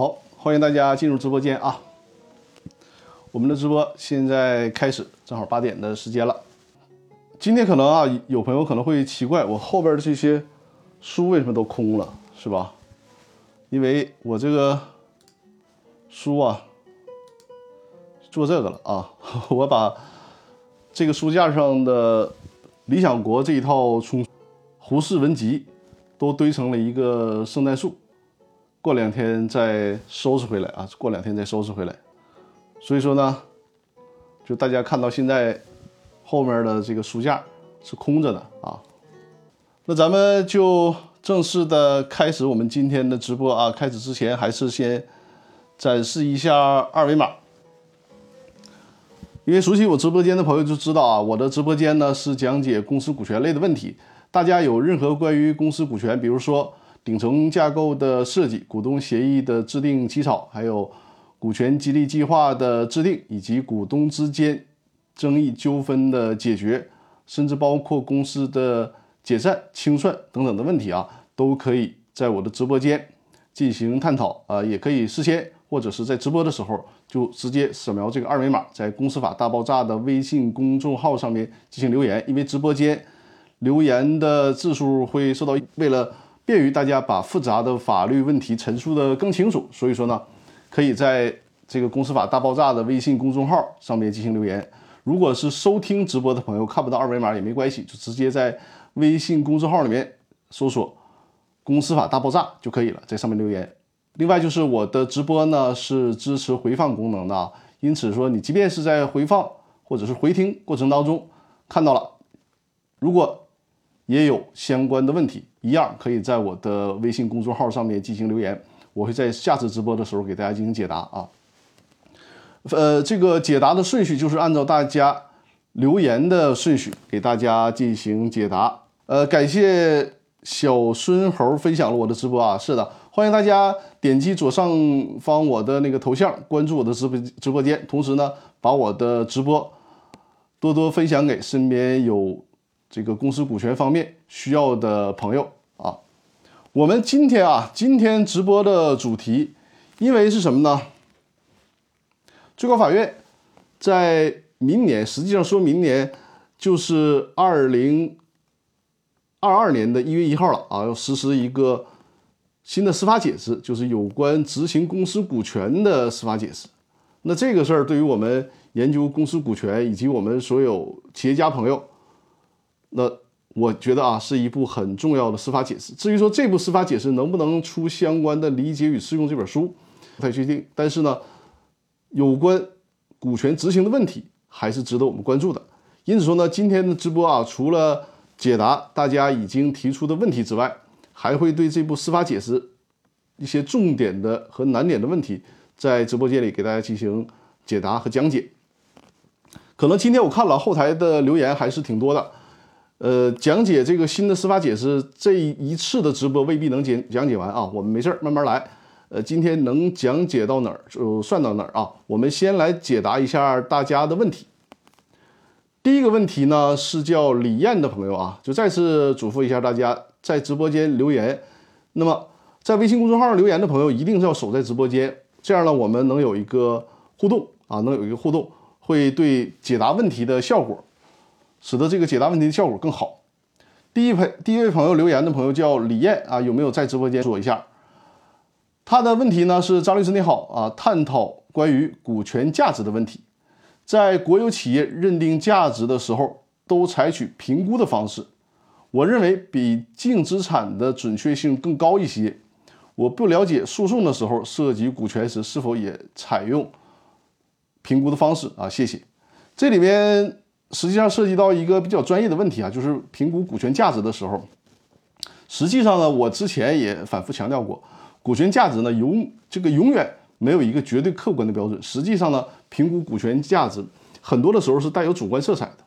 好，欢迎大家进入直播间啊！我们的直播现在开始，正好八点的时间了。今天可能啊，有朋友可能会奇怪，我后边的这些书为什么都空了，是吧？因为我这个书啊，做这个了啊，我把这个书架上的《理想国》这一套从胡适文集都堆成了一个圣诞树。过两天再收拾回来啊！过两天再收拾回来。所以说呢，就大家看到现在后面的这个书架是空着的啊。那咱们就正式的开始我们今天的直播啊。开始之前还是先展示一下二维码，因为熟悉我直播间的朋友就知道啊，我的直播间呢是讲解公司股权类的问题。大家有任何关于公司股权，比如说。顶层架构的设计、股东协议的制定起草，还有股权激励计划的制定，以及股东之间争议纠纷的解决，甚至包括公司的解散清算等等的问题啊，都可以在我的直播间进行探讨啊，也可以事先或者是在直播的时候就直接扫描这个二维码，在“公司法大爆炸”的微信公众号上面进行留言，因为直播间留言的字数会受到为了。便于大家把复杂的法律问题陈述的更清楚，所以说呢，可以在这个公司法大爆炸的微信公众号上面进行留言。如果是收听直播的朋友看不到二维码也没关系，就直接在微信公众号里面搜索“公司法大爆炸”就可以了，在上面留言。另外就是我的直播呢是支持回放功能的，因此说你即便是在回放或者是回听过程当中看到了，如果也有相关的问题。一样可以在我的微信公众号上面进行留言，我会在下次直播的时候给大家进行解答啊。呃，这个解答的顺序就是按照大家留言的顺序给大家进行解答。呃，感谢小孙猴分享了我的直播啊，是的，欢迎大家点击左上方我的那个头像关注我的直播直播间，同时呢，把我的直播多多分享给身边有。这个公司股权方面需要的朋友啊，我们今天啊，今天直播的主题，因为是什么呢？最高法院在明年，实际上说明年就是二零二二年的一月一号了啊，要实施一个新的司法解释，就是有关执行公司股权的司法解释。那这个事儿对于我们研究公司股权以及我们所有企业家朋友。那我觉得啊，是一部很重要的司法解释。至于说这部司法解释能不能出相关的理解与适用这本书，不太确定。但是呢，有关股权执行的问题还是值得我们关注的。因此说呢，今天的直播啊，除了解答大家已经提出的问题之外，还会对这部司法解释一些重点的和难点的问题，在直播间里给大家进行解答和讲解。可能今天我看了后台的留言还是挺多的。呃，讲解这个新的司法解释，这一次的直播未必能讲讲解完啊，我们没事儿慢慢来。呃，今天能讲解到哪儿就算到哪儿啊。我们先来解答一下大家的问题。第一个问题呢是叫李艳的朋友啊，就再次嘱咐一下大家，在直播间留言。那么在微信公众号留言的朋友，一定是要守在直播间，这样呢我们能有一个互动啊，能有一个互动，会对解答问题的效果。使得这个解答问题的效果更好。第一朋第一位朋友留言的朋友叫李艳啊，有没有在直播间说一下？他的问题呢是张律师你好啊，探讨关于股权价值的问题。在国有企业认定价值的时候，都采取评估的方式，我认为比净资产的准确性更高一些。我不了解诉讼的时候涉及股权时是否也采用评估的方式啊？谢谢。这里面。实际上涉及到一个比较专业的问题啊，就是评估股权价值的时候，实际上呢，我之前也反复强调过，股权价值呢永这个永远没有一个绝对客观的标准。实际上呢，评估股权价值很多的时候是带有主观色彩的。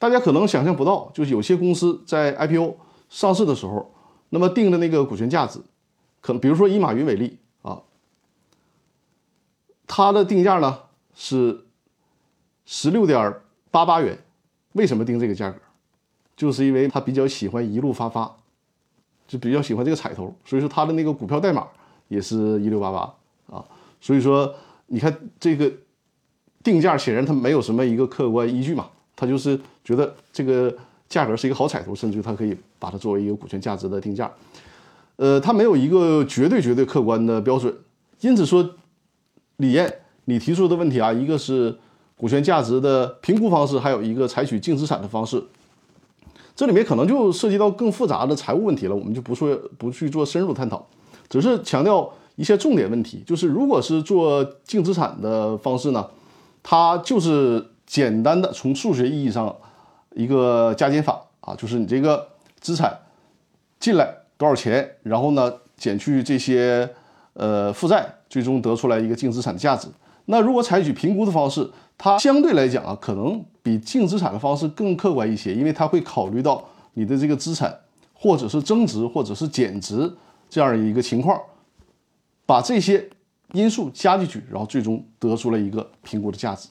大家可能想象不到，就是有些公司在 IPO 上市的时候，那么定的那个股权价值，可能比如说以马云为例啊，它的定价呢是十六点。八八元，为什么定这个价格？就是因为他比较喜欢一路发发，就比较喜欢这个彩头，所以说他的那个股票代码也是一六八八啊。所以说，你看这个定价，显然它没有什么一个客观依据嘛，他就是觉得这个价格是一个好彩头，甚至他可以把它作为一个股权价值的定价。呃，他没有一个绝对绝对客观的标准。因此说，李艳，你提出的问题啊，一个是股权价值的评估方式，还有一个采取净资产的方式。这里面可能就涉及到更复杂的财务问题了，我们就不说不去做深入探讨，只是强调一些重点问题。就是如果是做净资产的方式呢，它就是简单的从数学意义上一个加减法啊，就是你这个资产进来多少钱，然后呢减去这些呃负债，最终得出来一个净资产的价值。那如果采取评估的方式，它相对来讲啊，可能比净资产的方式更客观一些，因为它会考虑到你的这个资产或者是增值或者是减值这样的一个情况，把这些因素加进去，然后最终得出了一个评估的价值。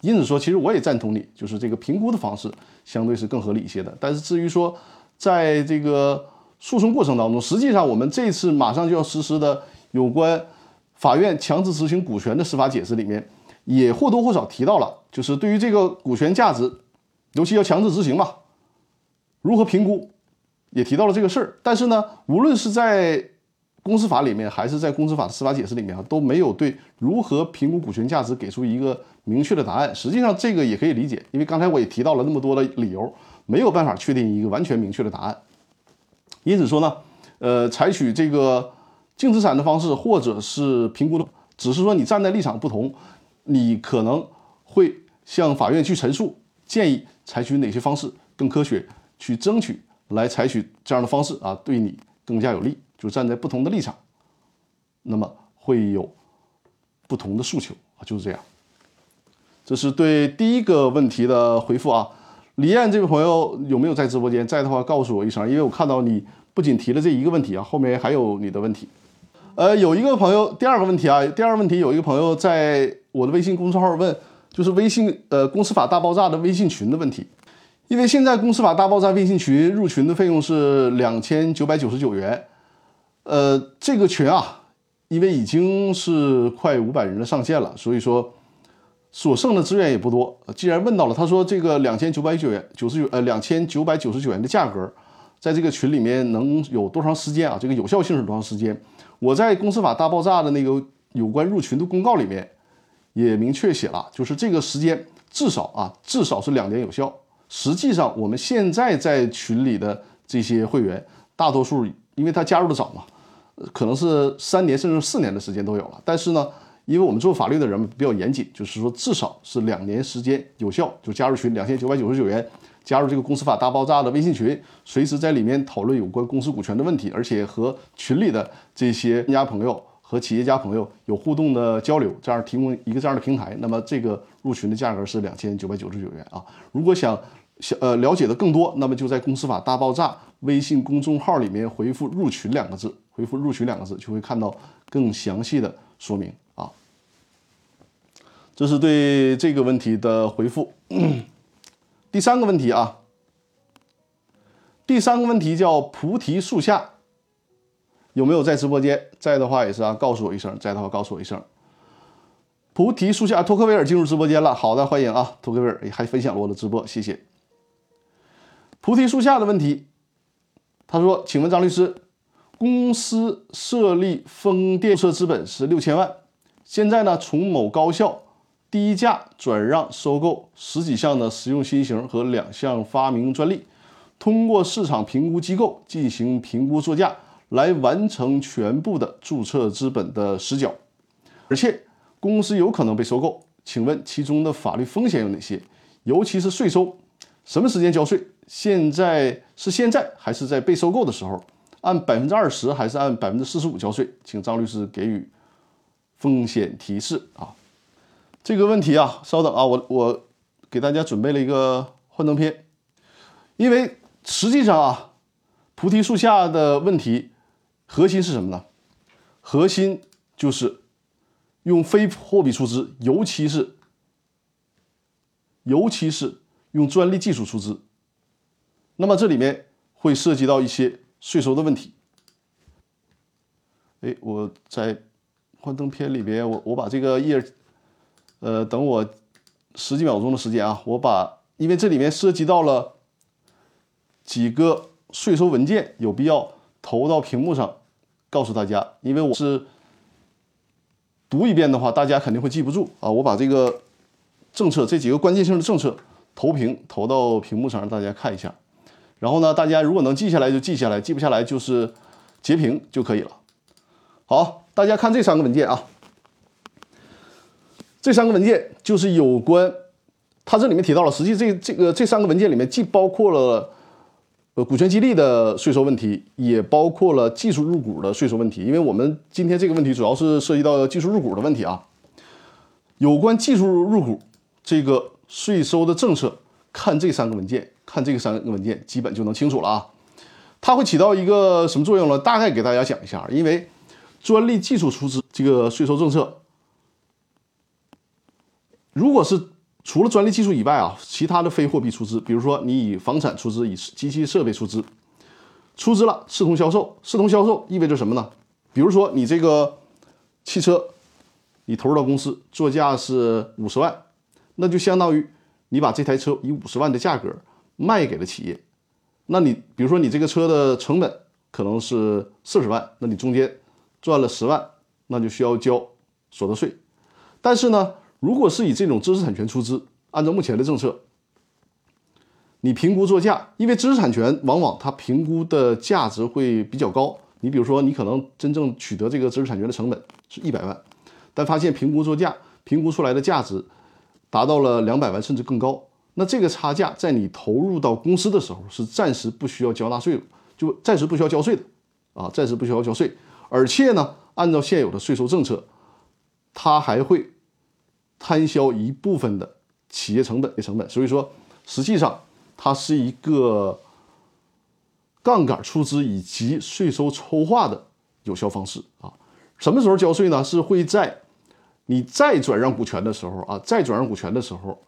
因此说，其实我也赞同你，就是这个评估的方式相对是更合理一些的。但是至于说，在这个诉讼过程当中，实际上我们这次马上就要实施的有关。法院强制执行股权的司法解释里面，也或多或少提到了，就是对于这个股权价值，尤其要强制执行嘛，如何评估，也提到了这个事儿。但是呢，无论是在公司法里面，还是在公司法的司法解释里面啊，都没有对如何评估股权价值给出一个明确的答案。实际上，这个也可以理解，因为刚才我也提到了那么多的理由，没有办法确定一个完全明确的答案。因此说呢，呃，采取这个。净资产的方式，或者是评估的，只是说你站在立场不同，你可能会向法院去陈述，建议采取哪些方式更科学，去争取来采取这样的方式啊，对你更加有利。就站在不同的立场，那么会有不同的诉求啊，就是这样。这是对第一个问题的回复啊。李艳这位朋友有没有在直播间？在的话告诉我一声，因为我看到你不仅提了这一个问题啊，后面还有你的问题。呃，有一个朋友，第二个问题啊，第二个问题有一个朋友在我的微信公众号问，就是微信呃公司法大爆炸的微信群的问题，因为现在公司法大爆炸微信群入群的费用是两千九百九十九元，呃，这个群啊，因为已经是快五百人的上限了，所以说所剩的资源也不多。既然问到了，他说这个两千九百九元九十九呃两千九百九十九元的价格，在这个群里面能有多长时间啊？这个有效性是多长时间？我在公司法大爆炸的那个有关入群的公告里面，也明确写了，就是这个时间至少啊，至少是两年有效。实际上，我们现在在群里的这些会员，大多数因为他加入的早嘛，可能是三年甚至四年的时间都有了。但是呢，因为我们做法律的人比较严谨，就是说至少是两年时间有效，就加入群两千九百九十九元。加入这个公司法大爆炸的微信群，随时在里面讨论有关公司股权的问题，而且和群里的这些专家朋友和企业家朋友有互动的交流，这样提供一个这样的平台。那么这个入群的价格是两千九百九十九元啊。如果想想呃了解的更多，那么就在公司法大爆炸微信公众号里面回复“入群”两个字，回复“入群”两个字就会看到更详细的说明啊。这是对这个问题的回复。第三个问题啊，第三个问题叫菩提树下有没有在直播间？在的话也是啊，告诉我一声；在的话告诉我一声。菩提树下，托克维尔进入直播间了，好的，欢迎啊，托克维尔还分享了我的直播，谢谢。菩提树下的问题，他说：“请问张律师，公司设立风电注册资本是六千万，现在呢从某高校。”低价转让收购十几项的实用新型和两项发明专利，通过市场评估机构进行评估作价，来完成全部的注册资本的实缴，而且公司有可能被收购。请问其中的法律风险有哪些？尤其是税收，什么时间交税？现在是现在还是在被收购的时候？按百分之二十还是按百分之四十五交税？请张律师给予风险提示啊。这个问题啊，稍等啊，我我给大家准备了一个幻灯片，因为实际上啊，菩提树下的问题核心是什么呢？核心就是用非货币出资，尤其是尤其是用专利技术出资，那么这里面会涉及到一些税收的问题。哎，我在幻灯片里边，我我把这个页，呃，等我十几秒钟的时间啊，我把，因为这里面涉及到了几个税收文件，有必要投到屏幕上告诉大家，因为我是读一遍的话，大家肯定会记不住啊。我把这个政策这几个关键性的政策投屏投到屏幕上，让大家看一下。然后呢，大家如果能记下来就记下来，记不下来就是截屏就可以了。好，大家看这三个文件啊，这三个文件就是有关，它这里面提到了，实际这这个这三个文件里面既包括了呃股权激励的税收问题，也包括了技术入股的税收问题。因为我们今天这个问题主要是涉及到技术入股的问题啊。有关技术入股这个税收的政策，看这三个文件，看这个三个文件，基本就能清楚了啊。它会起到一个什么作用呢？大概给大家讲一下，因为。专利技术出资这个税收政策，如果是除了专利技术以外啊，其他的非货币出资，比如说你以房产出资，以机器设备出资，出资了视同销售，视同销售意味着什么呢？比如说你这个汽车，你投入到公司，作价是五十万，那就相当于你把这台车以五十万的价格卖给了企业，那你比如说你这个车的成本可能是四十万，那你中间。赚了十万，那就需要交所得税。但是呢，如果是以这种知识产权出资，按照目前的政策，你评估作价，因为知识产权往往它评估的价值会比较高。你比如说，你可能真正取得这个知识产权的成本是一百万，但发现评估作价评估出来的价值达到了两百万甚至更高，那这个差价在你投入到公司的时候是暂时不需要交纳税，就暂时不需要交税的啊，暂时不需要交税。而且呢，按照现有的税收政策，它还会摊销一部分的企业成本的成本，所以说实际上它是一个杠杆出资以及税收抽化的有效方式啊。什么时候交税呢？是会在你再转让股权的时候啊，再转让股权的时候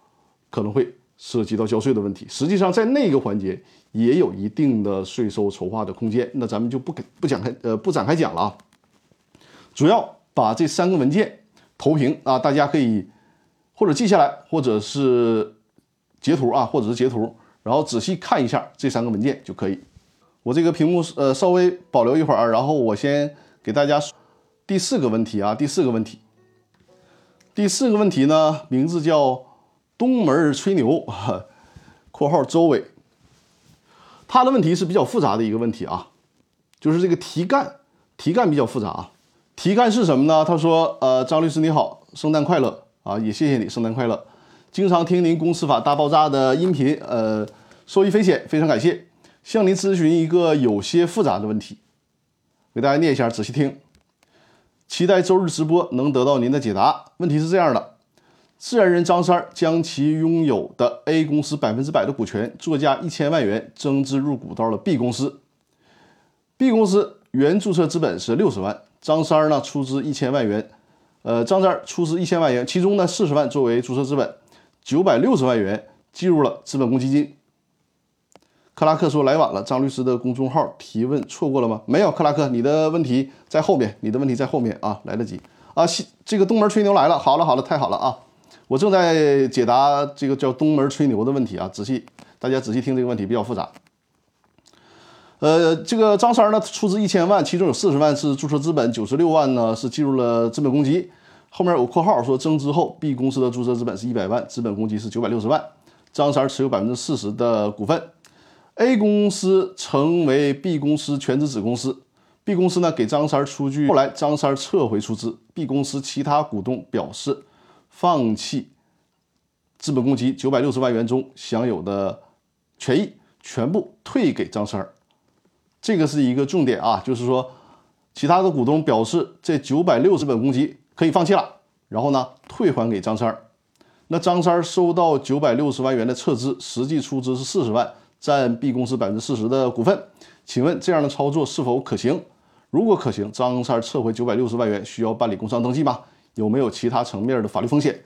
可能会涉及到交税的问题。实际上在那个环节。也有一定的税收筹划的空间，那咱们就不给不讲开，呃，不展开讲了啊。主要把这三个文件投屏啊，大家可以或者记下来，或者是截图啊，或者是截图，然后仔细看一下这三个文件就可以。我这个屏幕呃稍微保留一会儿，然后我先给大家第四个问题啊，第四个问题，第四个问题呢，名字叫东门吹牛（括号周伟）。他的问题是比较复杂的一个问题啊，就是这个题干，题干比较复杂啊。题干是什么呢？他说：“呃，张律师你好，圣诞快乐啊，也谢谢你，圣诞快乐。经常听您公司法大爆炸的音频，呃，受益匪浅，非常感谢。向您咨询一个有些复杂的问题，给大家念一下，仔细听。期待周日直播能得到您的解答。问题是这样的。”自然人张三将其拥有的 A 公司百分之百的股权，作价一千万元增资入股到了 B 公司。B 公司原注册资本是六十万，张三呢出资一千万元，呃，张三出资一千万元，其中呢四十万作为注册资本，九百六十万元计入了资本公积金。克拉克说来晚了，张律师的公众号提问错过了吗？没有，克拉克，你的问题在后面，你的问题在后面啊，来得及啊。西这个东门吹牛来了，好了好了，太好了啊。我正在解答这个叫东门吹牛的问题啊，仔细大家仔细听这个问题比较复杂。呃，这个张三呢出资一千万，其中有四十万是注册资本，九十六万呢是计入了资本公积。后面有括号说增资后，B 公司的注册资本是一百万，资本公积是九百六十万。张三持有百分之四十的股份，A 公司成为 B 公司全资子公司。B 公司呢给张三出具，后来张三撤回出资，B 公司其他股东表示。放弃资本公积九百六十万元中享有的权益，全部退给张三儿。这个是一个重点啊，就是说，其他的股东表示这九百六十本公积可以放弃了，然后呢退还给张三儿。那张三儿收到九百六十万元的撤资，实际出资是四十万，占 B 公司百分之四十的股份。请问这样的操作是否可行？如果可行，张三儿撤回九百六十万元需要办理工商登记吗？有没有其他层面的法律风险？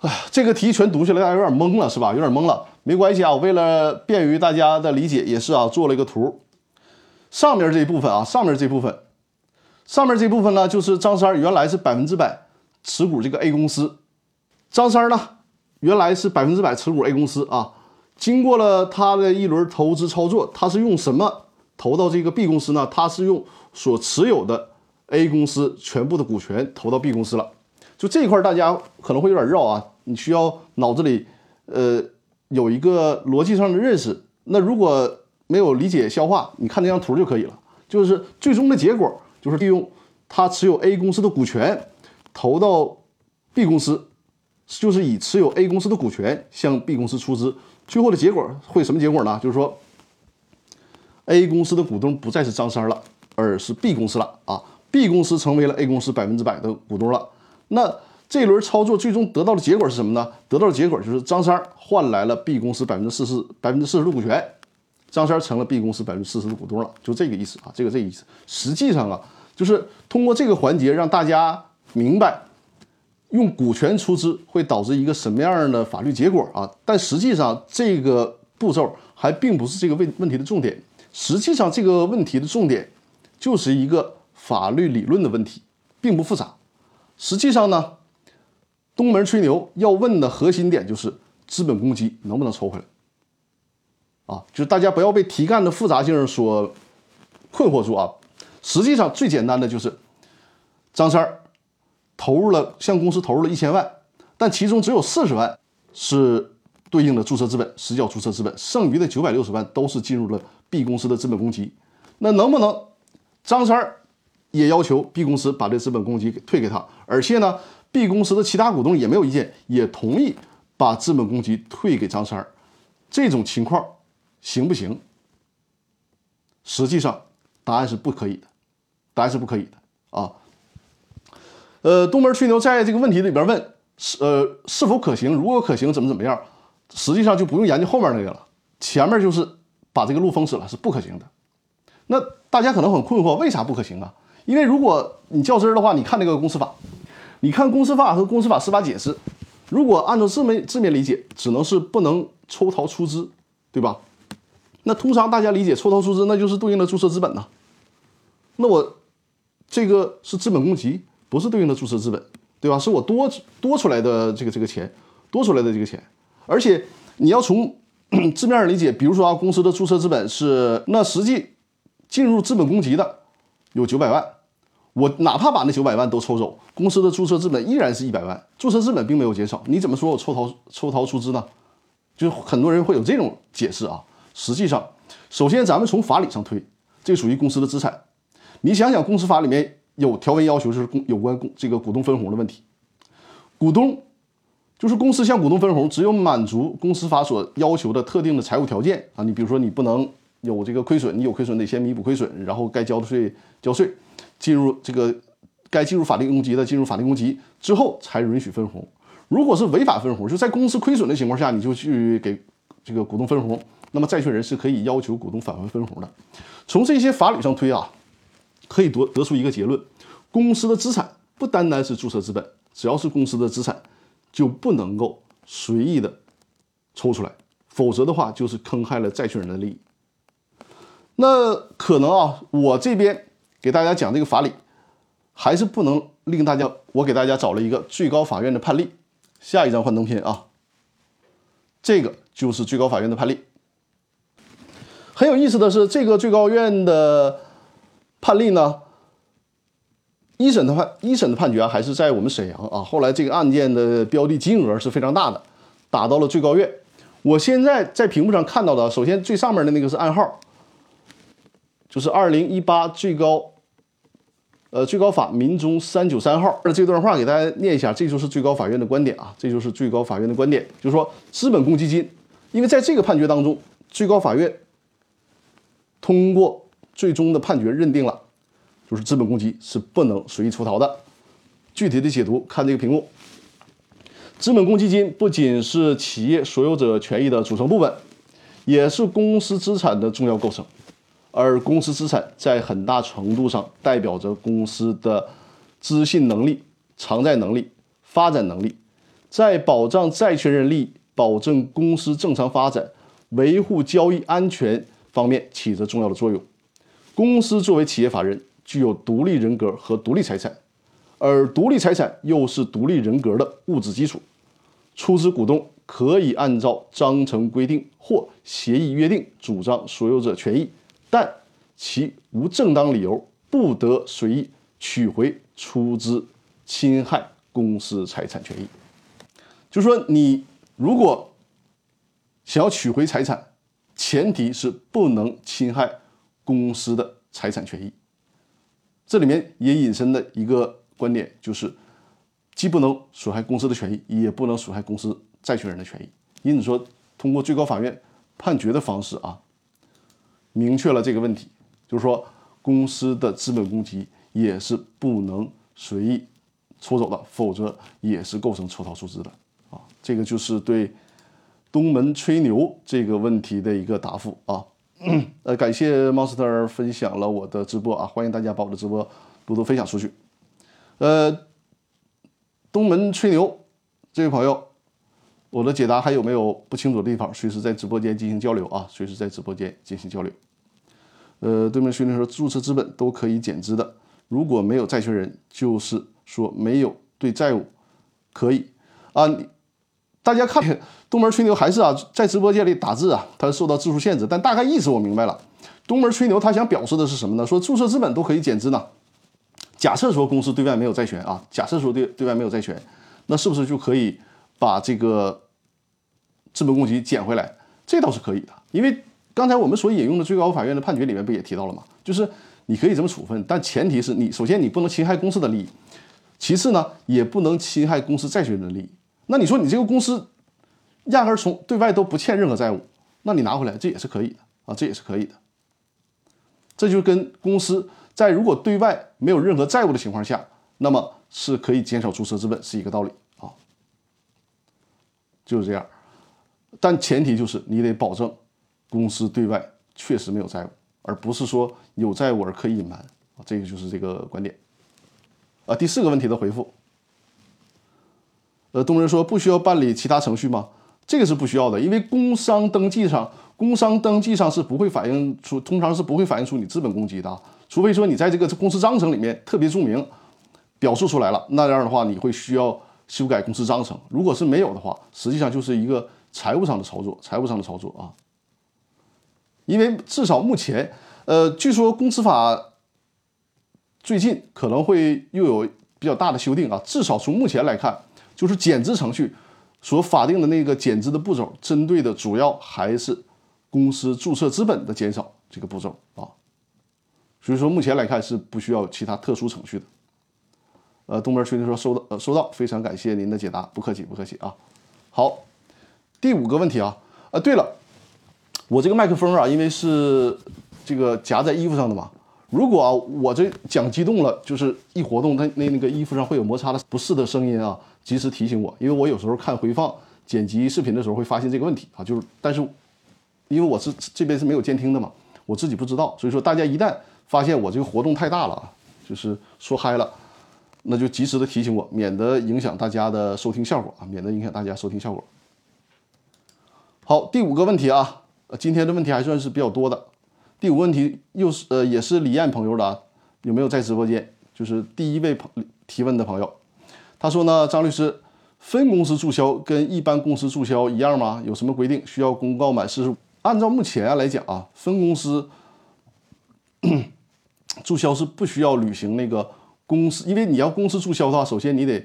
哎，这个题全读下来，大家有点懵了，是吧？有点懵了，没关系啊，我为了便于大家的理解，也是啊，做了一个图。上面这一部分啊，上面这部分上面这部分呢，就是张三原来是百分之百持股这个 A 公司，张三呢原来是百分之百持股 A 公司啊，经过了他的一轮投资操作，他是用什么投到这个 B 公司呢？他是用所持有的 A 公司全部的股权投到 B 公司了。就这一块大家可能会有点绕啊，你需要脑子里呃有一个逻辑上的认识。那如果没有理解消化，你看这张图就可以了。就是最终的结果就是利用他持有 A 公司的股权投到 B 公司，就是以持有 A 公司的股权向 B 公司出资。最后的结果会什么结果呢？就是说 A 公司的股东不再是张三了，而是 B 公司了啊！B 公司成为了 A 公司百分之百的股东了。那这轮操作最终得到的结果是什么呢？得到的结果就是张三换来了 B 公司百分之四十百分之四十的股权。张三成了 B 公司百分之四十的股东了，就这个意思啊，这个这个意思。实际上啊，就是通过这个环节让大家明白，用股权出资会导致一个什么样的法律结果啊。但实际上这个步骤还并不是这个问问题的重点。实际上这个问题的重点就是一个法律理论的问题，并不复杂。实际上呢，东门吹牛要问的核心点就是资本公积能不能抽回来。啊，就是大家不要被题干的复杂性所困惑住啊！实际上最简单的就是，张三儿投入了向公司投入了一千万，但其中只有四十万是对应的注册资本，实缴注册资本，剩余的九百六十万都是进入了 B 公司的资本公积。那能不能张三儿也要求 B 公司把这资本公积给退给他？而且呢，B 公司的其他股东也没有意见，也同意把资本公积退给张三儿。这种情况。行不行？实际上，答案是不可以的，答案是不可以的啊。呃，东门吹牛在这个问题里边问是呃是否可行，如果可行怎么怎么样？实际上就不用研究后面那个了，前面就是把这个路封死了，是不可行的。那大家可能很困惑，为啥不可行啊？因为如果你较真的话，你看那个公司法，你看公司法和公司法司法解释，如果按照字面字面理解，只能是不能抽逃出资，对吧？那通常大家理解抽逃出资，那就是对应的注册资本呐。那我这个是资本公积，不是对应的注册资本，对吧？是我多多出来的这个这个钱，多出来的这个钱。而且你要从 字面上理解，比如说啊，公司的注册资本是那实际进入资本公积的有九百万，我哪怕把那九百万都抽走，公司的注册资本依然是一百万，注册资本并没有减少。你怎么说我抽逃抽逃出资呢？就很多人会有这种解释啊。实际上，首先咱们从法理上推，这属于公司的资产。你想想，公司法里面有条文要求是公有关公这个股东分红的问题。股东就是公司向股东分红，只有满足公司法所要求的特定的财务条件啊。你比如说，你不能有这个亏损，你有亏损得先弥补亏损，然后该交的税交税，进入这个该进入法定公积的进入法定公积之后才允许分红。如果是违法分红，就在公司亏损的情况下，你就去给这个股东分红。那么债权人是可以要求股东返还分红的。从这些法理上推啊，可以得得出一个结论：公司的资产不单单是注册资本，只要是公司的资产，就不能够随意的抽出来，否则的话就是坑害了债权人的利益。那可能啊，我这边给大家讲这个法理，还是不能令大家。我给大家找了一个最高法院的判例。下一张幻灯片啊，这个就是最高法院的判例。很有意思的是，这个最高院的判例呢，一审的判一审的判决还是在我们沈阳啊。后来这个案件的标的金额是非常大的，打到了最高院。我现在在屏幕上看到的，首先最上面的那个是暗号，就是二零一八最高，呃最高法民中三九三号。那这段话给大家念一下，这就是最高法院的观点啊，这就是最高法院的观点，就是说资本公积金，因为在这个判决当中，最高法院。通过最终的判决认定了，就是资本公积是不能随意出逃的。具体的解读看这个屏幕。资本公积金不仅是企业所有者权益的组成部分，也是公司资产的重要构成。而公司资产在很大程度上代表着公司的资信能力、偿债能力、发展能力，在保障债权人利益、保证公司正常发展、维护交易安全。方面起着重要的作用。公司作为企业法人，具有独立人格和独立财产，而独立财产又是独立人格的物质基础。出资股东可以按照章程规定或协议约定主张所有者权益，但其无正当理由不得随意取回出资侵害公司财产权益。就说，你如果想要取回财产，前提是不能侵害公司的财产权益。这里面也引申的一个观点就是。既不能损害公司的权益，也不能损害公司债权人的权益。因此说，通过最高法院判决的方式啊，明确了这个问题，就是说，公司的资本公积也是不能随意抽走的，否则也是构成抽逃出资的啊。这个就是对东门吹牛这个问题的一个答复啊。呃，感谢 Monster 分享了我的直播啊，欢迎大家把我的直播多多分享出去。呃。东门吹牛，这位朋友，我的解答还有没有不清楚的地方？随时在直播间进行交流啊！随时在直播间进行交流。呃，对面吹牛说，注册资本都可以减资的，如果没有债权人，就是说没有对债务可以啊。大家看 东门吹牛还是啊，在直播间里打字啊，他受到字数限制，但大概意思我明白了。东门吹牛他想表示的是什么呢？说注册资本都可以减资呢？假设说公司对外没有债权啊，假设说对对外没有债权，那是不是就可以把这个资本公积减回来？这倒是可以的，因为刚才我们所引用的最高法院的判决里面不也提到了吗？就是你可以这么处分，但前提是你首先你不能侵害公司的利益，其次呢也不能侵害公司债权人的利益。那你说你这个公司压根从对外都不欠任何债务，那你拿回来这也是可以的啊，这也是可以的。这就跟公司。在如果对外没有任何债务的情况下，那么是可以减少注册资本，是一个道理啊，就是这样。但前提就是你得保证公司对外确实没有债务，而不是说有债务而刻意隐瞒啊，这个就是这个观点。啊，第四个问题的回复，呃，东人说不需要办理其他程序吗？这个是不需要的，因为工商登记上，工商登记上是不会反映出，通常是不会反映出你资本公积的。除非说你在这个公司章程里面特别注明，表述出来了，那样的话你会需要修改公司章程。如果是没有的话，实际上就是一个财务上的操作，财务上的操作啊。因为至少目前，呃，据说公司法最近可能会又有比较大的修订啊。至少从目前来看，就是减资程序所法定的那个减资的步骤，针对的主要还是公司注册资本的减少这个步骤啊。所以说，目前来看是不需要其他特殊程序的。呃，东门兄弟说收到，呃，收到，非常感谢您的解答，不客气，不客气啊。好，第五个问题啊，呃，对了，我这个麦克风啊，因为是这个夹在衣服上的嘛，如果啊我这讲激动了，就是一活动，它那那个衣服上会有摩擦的不适的声音啊，及时提醒我，因为我有时候看回放剪辑视频的时候会发现这个问题啊，就是但是因为我是这边是没有监听的嘛，我自己不知道，所以说大家一旦发现我这个活动太大了啊，就是说嗨了，那就及时的提醒我，免得影响大家的收听效果啊，免得影响大家收听效果。好，第五个问题啊，今天的问题还算是比较多的。第五个问题又是呃也是李艳朋友的啊，有没有在直播间？就是第一位朋提问的朋友，他说呢，张律师，分公司注销跟一般公司注销一样吗？有什么规定？需要公告满四十五？按照目前来讲啊，分公司。注销是不需要履行那个公司，因为你要公司注销的话，首先你得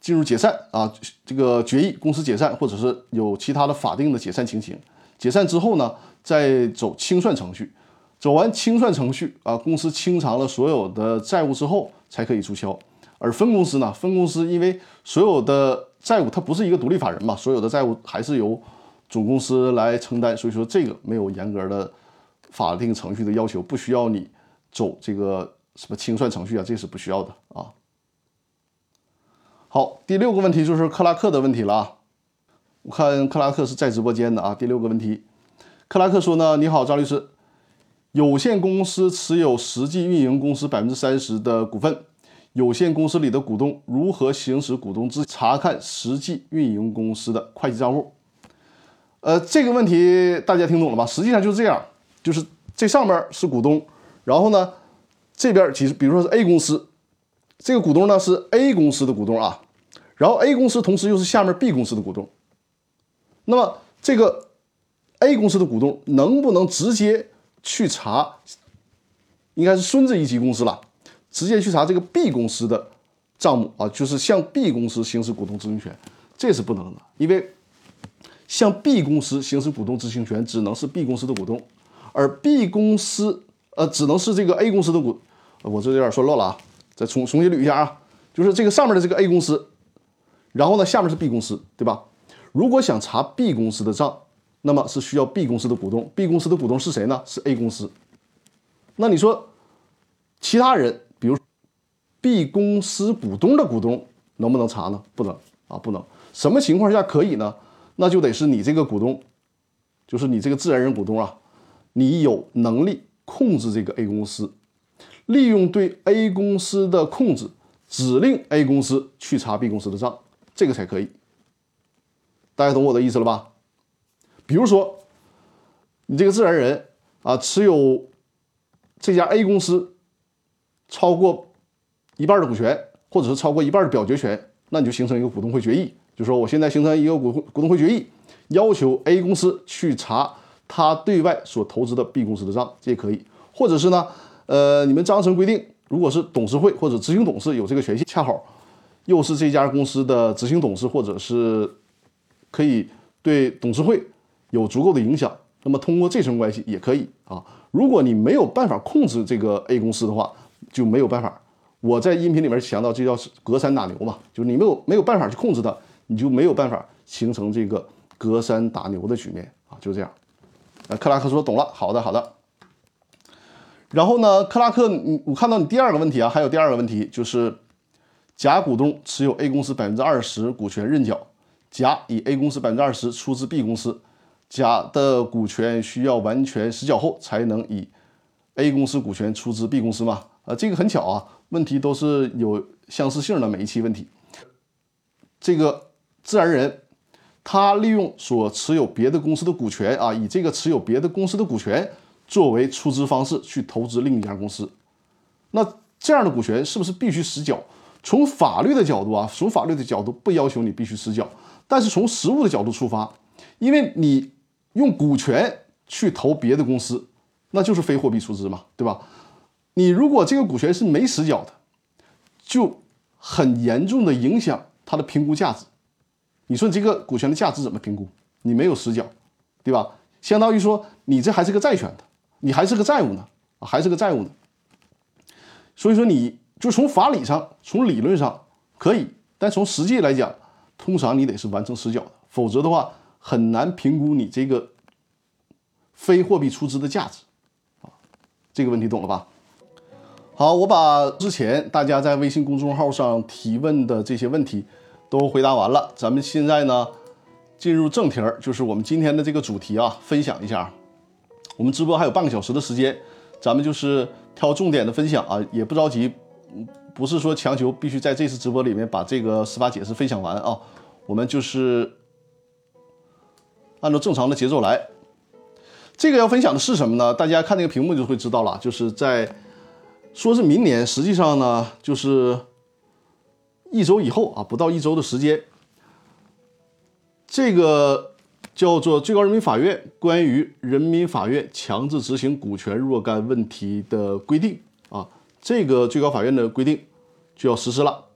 进入解散啊，这个决议公司解散，或者是有其他的法定的解散情形。解散之后呢，再走清算程序，走完清算程序啊，公司清偿了所有的债务之后，才可以注销。而分公司呢，分公司因为所有的债务它不是一个独立法人嘛，所有的债务还是由总公司来承担，所以说这个没有严格的法定程序的要求，不需要你。走这个什么清算程序啊？这是不需要的啊。好，第六个问题就是克拉克的问题了啊。我看克拉克是在直播间的啊。第六个问题，克拉克说呢：“你好，张律师，有限公司持有实际运营公司百分之三十的股份，有限公司里的股东如何行使股东制查看实际运营公司的会计账户？”呃，这个问题大家听懂了吧？实际上就是这样，就是这上面是股东。然后呢，这边其实比如说是 A 公司，这个股东呢是 A 公司的股东啊，然后 A 公司同时又是下面 B 公司的股东，那么这个 A 公司的股东能不能直接去查？应该是孙子一级公司了，直接去查这个 B 公司的账目啊，就是向 B 公司行使股东知情权，这是不能的，因为向 B 公司行使股东知情权只能是 B 公司的股东，而 B 公司呃只能是这个 A 公司的股，我这有点说漏了啊，再重重新捋一下啊，就是这个上面的这个 A 公司，然后呢下面是 B 公司，对吧？如果想查 B 公司的账，那么是需要 B 公司的股东，B 公司的股东是谁呢？是 A 公司。那你说，其他人，B 公司股东的股东，能不能查呢？不能啊，不能。什么情况下可以呢？那就得是你这个股东，就是你这个自然人股东啊，你有能力控制这个 A 公司，利用对 A 公司的控制，指令 A 公司去查 B 公司的账，这个才可以。大家懂我的意思了吧？比如说，你这个自然人啊，持有。这家 A 公司超过一半的股权，或者是超过一半的表决权，那你就形成一个股东会决议，就说我现在形成一个股股东会决议，要求 A 公司去查他对外所投资的 B 公司的账，这也可以。或者是呢，呃，你们章程规定，如果是董事会或者执行董事有这个权限，恰好又是这家公司的执行董事，或者是可以对董事会有足够的影响，那么通过这层关系也可以啊。如果你没有办法控制这个 A 公司的话，就没有办法。我在音频里面强调，这叫隔山打牛嘛，就是你没有没有办法去控制它，你就没有办法形成这个隔山打牛的局面啊，就这样。呃，克拉克说懂了，好的好的。然后呢，克拉克，你我看到你第二个问题啊，还有第二个问题就是，甲股东持有 A 公司百分之二十股权认缴，甲以 A 公司百分之二十出资 B 公司。甲的股权需要完全实缴后，才能以 A 公司股权出资 B 公司吗？啊，这个很巧啊，问题都是有相似性的每一期问题。这个自然人他利用所持有别的公司的股权啊，以这个持有别的公司的股权作为出资方式去投资另一家公司，那这样的股权是不是必须实缴？从法律的角度啊，从法律的角度不要求你必须实缴，但是从实务的角度出发，因为你。用股权去投别的公司，那就是非货币出资嘛，对吧？你如果这个股权是没实缴的，就很严重的影响它的评估价值。你说你这个股权的价值怎么评估？你没有实缴，对吧？相当于说你这还是个债权的，你还是个债务呢，还是个债务呢。所以说你就从法理上、从理论上可以，但从实际来讲，通常你得是完成实缴的，否则的话。很难评估你这个非货币出资的价值啊，这个问题懂了吧？好，我把之前大家在微信公众号上提问的这些问题都回答完了，咱们现在呢进入正题儿，就是我们今天的这个主题啊，分享一下。我们直播还有半个小时的时间，咱们就是挑重点的分享啊，也不着急，不是说强求必须在这次直播里面把这个司法解释分享完啊，我们就是。按照正常的节奏来，这个要分享的是什么呢？大家看那个屏幕就会知道了。就是在说是明年，实际上呢，就是一周以后啊，不到一周的时间。这个叫做最高人民法院关于人民法院强制执行股权若干问题的规定啊，这个最高法院的规定就要实施了。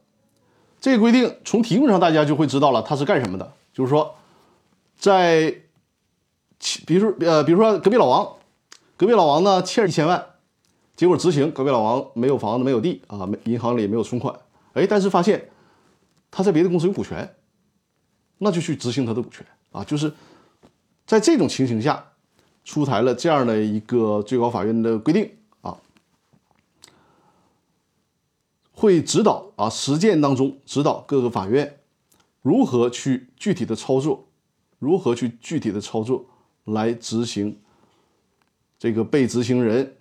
这个规定从题目上大家就会知道了，它是干什么的？就是说。在，比如说，呃，比如说隔壁老王，隔壁老王呢欠一千万，结果执行，隔壁老王没有房子，没有地啊，没银行里没有存款，哎，但是发现他在别的公司有股权，那就去执行他的股权啊，就是在这种情形下出台了这样的一个最高法院的规定啊，会指导啊实践当中指导各个法院如何去具体的操作。如何去具体的操作来执行这个被执行人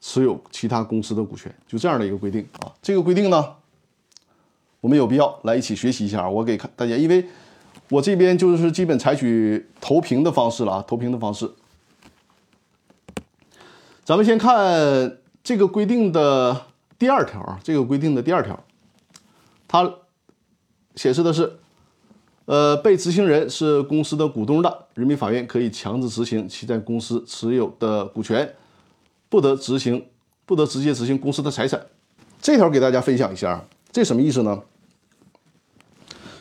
持有其他公司的股权？就这样的一个规定啊。这个规定呢，我们有必要来一起学习一下。我给看大家，因为我这边就是基本采取投屏的方式了啊，投屏的方式。咱们先看这个规定的第二条啊，这个规定的第二条，它显示的是，呃，被执行人是公司的股东的，人民法院可以强制执行其在公司持有的股权，不得执行，不得直接执行公司的财产。这条给大家分享一下，这什么意思呢？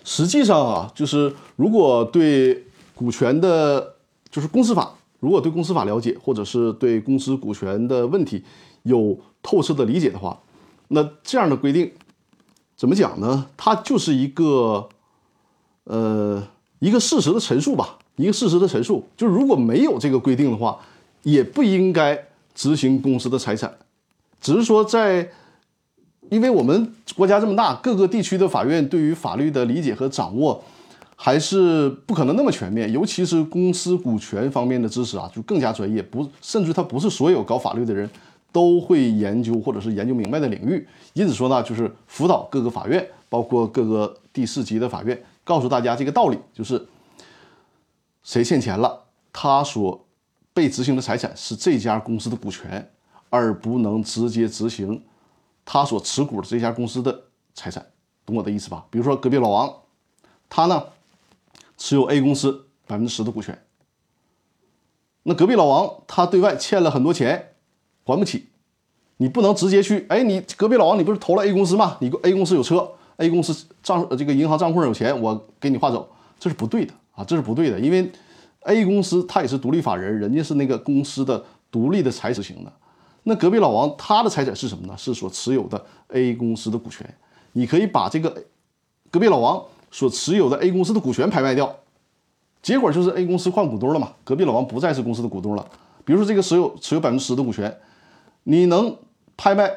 实际上啊，就是如果对股权的，就是公司法，如果对公司法了解，或者是对公司股权的问题有透彻的理解的话，那这样的规定怎么讲呢？它就是一个，呃，一个事实的陈述吧，一个事实的陈述。就如果没有这个规定的话，也不应该执行公司的财产，只是说在。因为我们国家这么大，各个地区的法院对于法律的理解和掌握还是不可能那么全面，尤其是公司股权方面的知识啊，就更加专业。不，甚至它不是所有搞法律的人都会研究或者是研究明白的领域。因此说呢，就是辅导各个法院，包括各个第四级的法院，告诉大家这个道理：就是谁欠钱了，他所被执行的财产是这家公司的股权，而不能直接执行。他所持股的这家公司的财产，懂我的意思吧？比如说隔壁老王，他呢持有 A 公司百分之十的股权。那隔壁老王他对外欠了很多钱，还不起，你不能直接去，哎，你隔壁老王你不是投了 A 公司吗？你 A 公司有车，A 公司账这个银行账户上有钱，我给你划走，这是不对的啊，这是不对的，因为 A 公司它也是独立法人，人家是那个公司的独立的财产型的。那隔壁老王他的财产是什么呢？是所持有的 A 公司的股权。你可以把这个隔壁老王所持有的 A 公司的股权拍卖掉，结果就是 A 公司换股东了嘛？隔壁老王不再是公司的股东了。比如说这个持有持有百分之十的股权，你能拍卖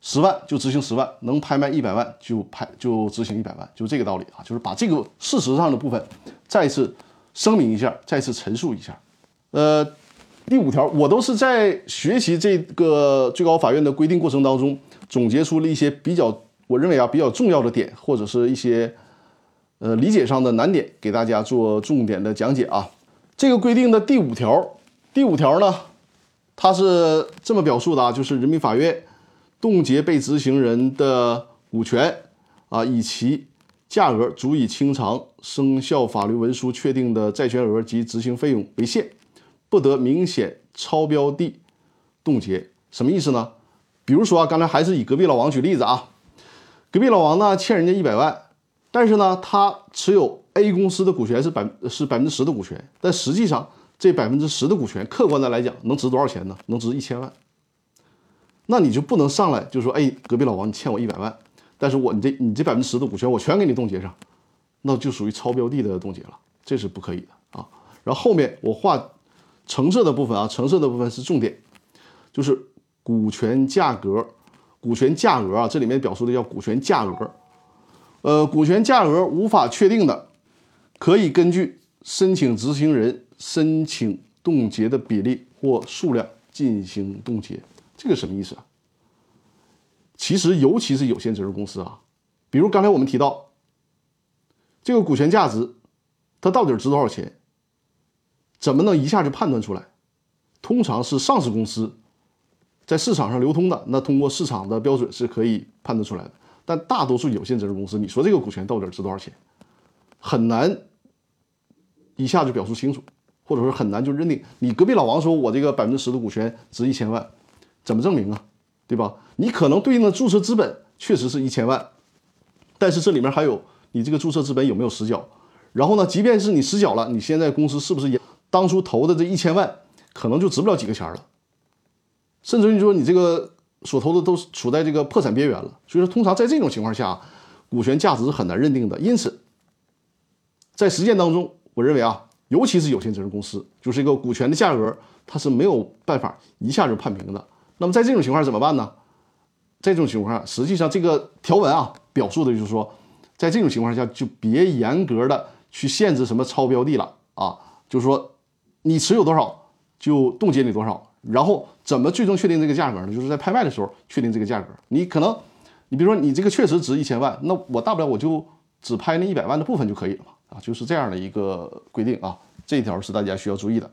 十万就执行十万，能拍卖一百万就拍就执行一百万，就这个道理啊。就是把这个事实上的部分再次声明一下，再次陈述一下，呃。第五条，我都是在学习这个最高法院的规定过程当中，总结出了一些比较，我认为啊比较重要的点，或者是一些呃理解上的难点，给大家做重点的讲解啊。这个规定的第五条，第五条呢，它是这么表述的啊，就是人民法院冻结被执行人的股权啊，以其价额足以清偿生效法律文书确定的债权额及执行费用为限。不得明显超标地冻结，什么意思呢？比如说啊，刚才还是以隔壁老王举例子啊，隔壁老王呢欠人家一百万，但是呢他持有 A 公司的股权是百是百分之十的股权，但实际上这百分之十的股权，客观的来讲能值多少钱呢？能值一千万。那你就不能上来就说，哎，隔壁老王你欠我一百万，但是我你这你这百分之十的股权我全给你冻结上，那就属于超标的的冻结了，这是不可以的啊。然后后面我画。橙色的部分啊，橙色的部分是重点，就是股权价格，股权价额啊，这里面表述的叫股权价额。呃，股权价额无法确定的，可以根据申请执行人申请冻结的比例或数量进行冻结。这个什么意思啊？其实，尤其是有限责任公司啊，比如刚才我们提到这个股权价值，它到底值多少钱？怎么能一下就判断出来？通常是上市公司在市场上流通的，那通过市场的标准是可以判断出来的。但大多数有限责任公司，你说这个股权到底值多少钱，很难一下就表述清楚，或者说很难就认定。你隔壁老王说我这个百分之十的股权值一千万，怎么证明啊？对吧？你可能对应的注册资本确实是一千万，但是这里面还有你这个注册资本有没有实缴？然后呢，即便是你实缴了，你现在公司是不是也？当初投的这一千万，可能就值不了几个钱了，甚至于说你这个所投的都处在这个破产边缘了。所以说，通常在这种情况下，股权价值是很难认定的。因此，在实践当中，我认为啊，尤其是有限责任公司，就是一个股权的价格，它是没有办法一下就判平的。那么在这种情况怎么办呢？这种情况，实际上这个条文啊，表述的就是说，在这种情况下就别严格的去限制什么超标的了啊，就是说。你持有多少就冻结你多少，然后怎么最终确定这个价格呢？就是在拍卖的时候确定这个价格。你可能，你比如说你这个确实值一千万，那我大不了我就只拍那一百万的部分就可以了嘛，啊，就是这样的一个规定啊。这一条是大家需要注意的。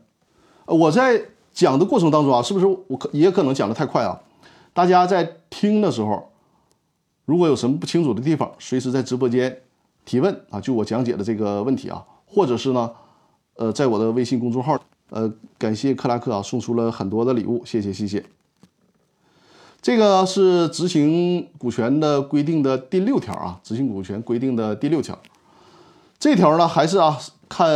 我在讲的过程当中啊，是不是我可也可能讲的太快啊？大家在听的时候，如果有什么不清楚的地方，随时在直播间提问啊，就我讲解的这个问题啊，或者是呢，呃，在我的微信公众号，呃，感谢克拉克啊送出了很多的礼物，谢谢谢谢。这个是执行股权的规定的第六条啊，执行股权规定的第六条。这条呢，还是啊，看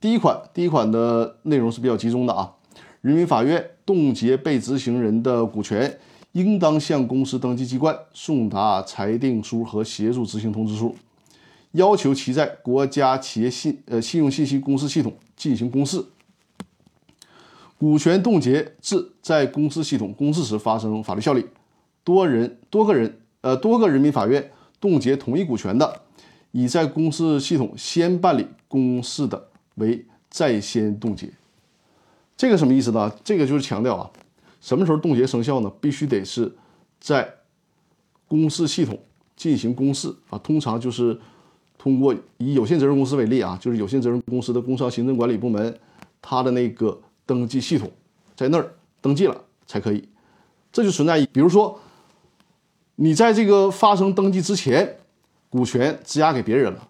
第一款，第一款的内容是比较集中的啊。人民法院冻结被执行人的股权，应当向公司登记机关送达裁定书和协助执行通知书，要求其在国家企业信呃信用信息公示系统进行公示。股权冻结至在公司系统公示时发生法律效力。多人、多个人、呃多个人民法院冻结同一股权的，已在公示系统先办理公示的，为在先冻结。这个什么意思呢？这个就是强调啊，什么时候冻结生效呢？必须得是在公示系统进行公示啊。通常就是通过以有限责任公司为例啊，就是有限责任公司的工商行政管理部门，它的那个。登记系统在那儿登记了才可以，这就存在比如说，你在这个发生登记之前，股权质押给别人了，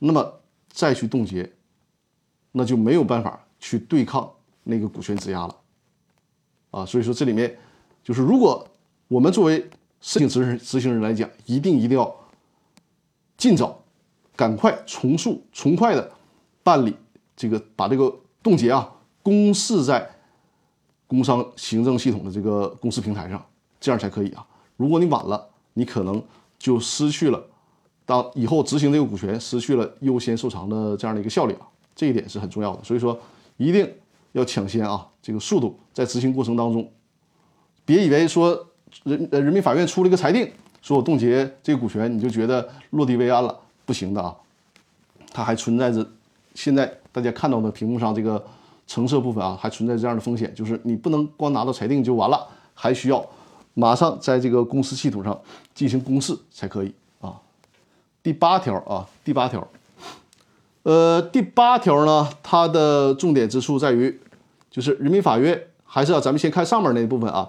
那么再去冻结，那就没有办法去对抗那个股权质押了，啊，所以说这里面就是，如果我们作为申请执行执行人来讲，一定一定要尽早、赶快、从速、从快的办理这个，把这个冻结啊。公示在工商行政系统的这个公示平台上，这样才可以啊。如果你晚了，你可能就失去了当以后执行这个股权失去了优先受偿的这样的一个效力啊。这一点是很重要的，所以说一定要抢先啊，这个速度在执行过程当中，别以为说人呃人民法院出了一个裁定，说我冻结这个股权，你就觉得落地为安了，不行的啊。它还存在着现在大家看到的屏幕上这个。橙色部分啊，还存在这样的风险，就是你不能光拿到裁定就完了，还需要马上在这个公司系统上进行公示才可以啊。第八条啊，第八条，呃，第八条呢，它的重点之处在于，就是人民法院还是要咱们先看上面那一部分啊。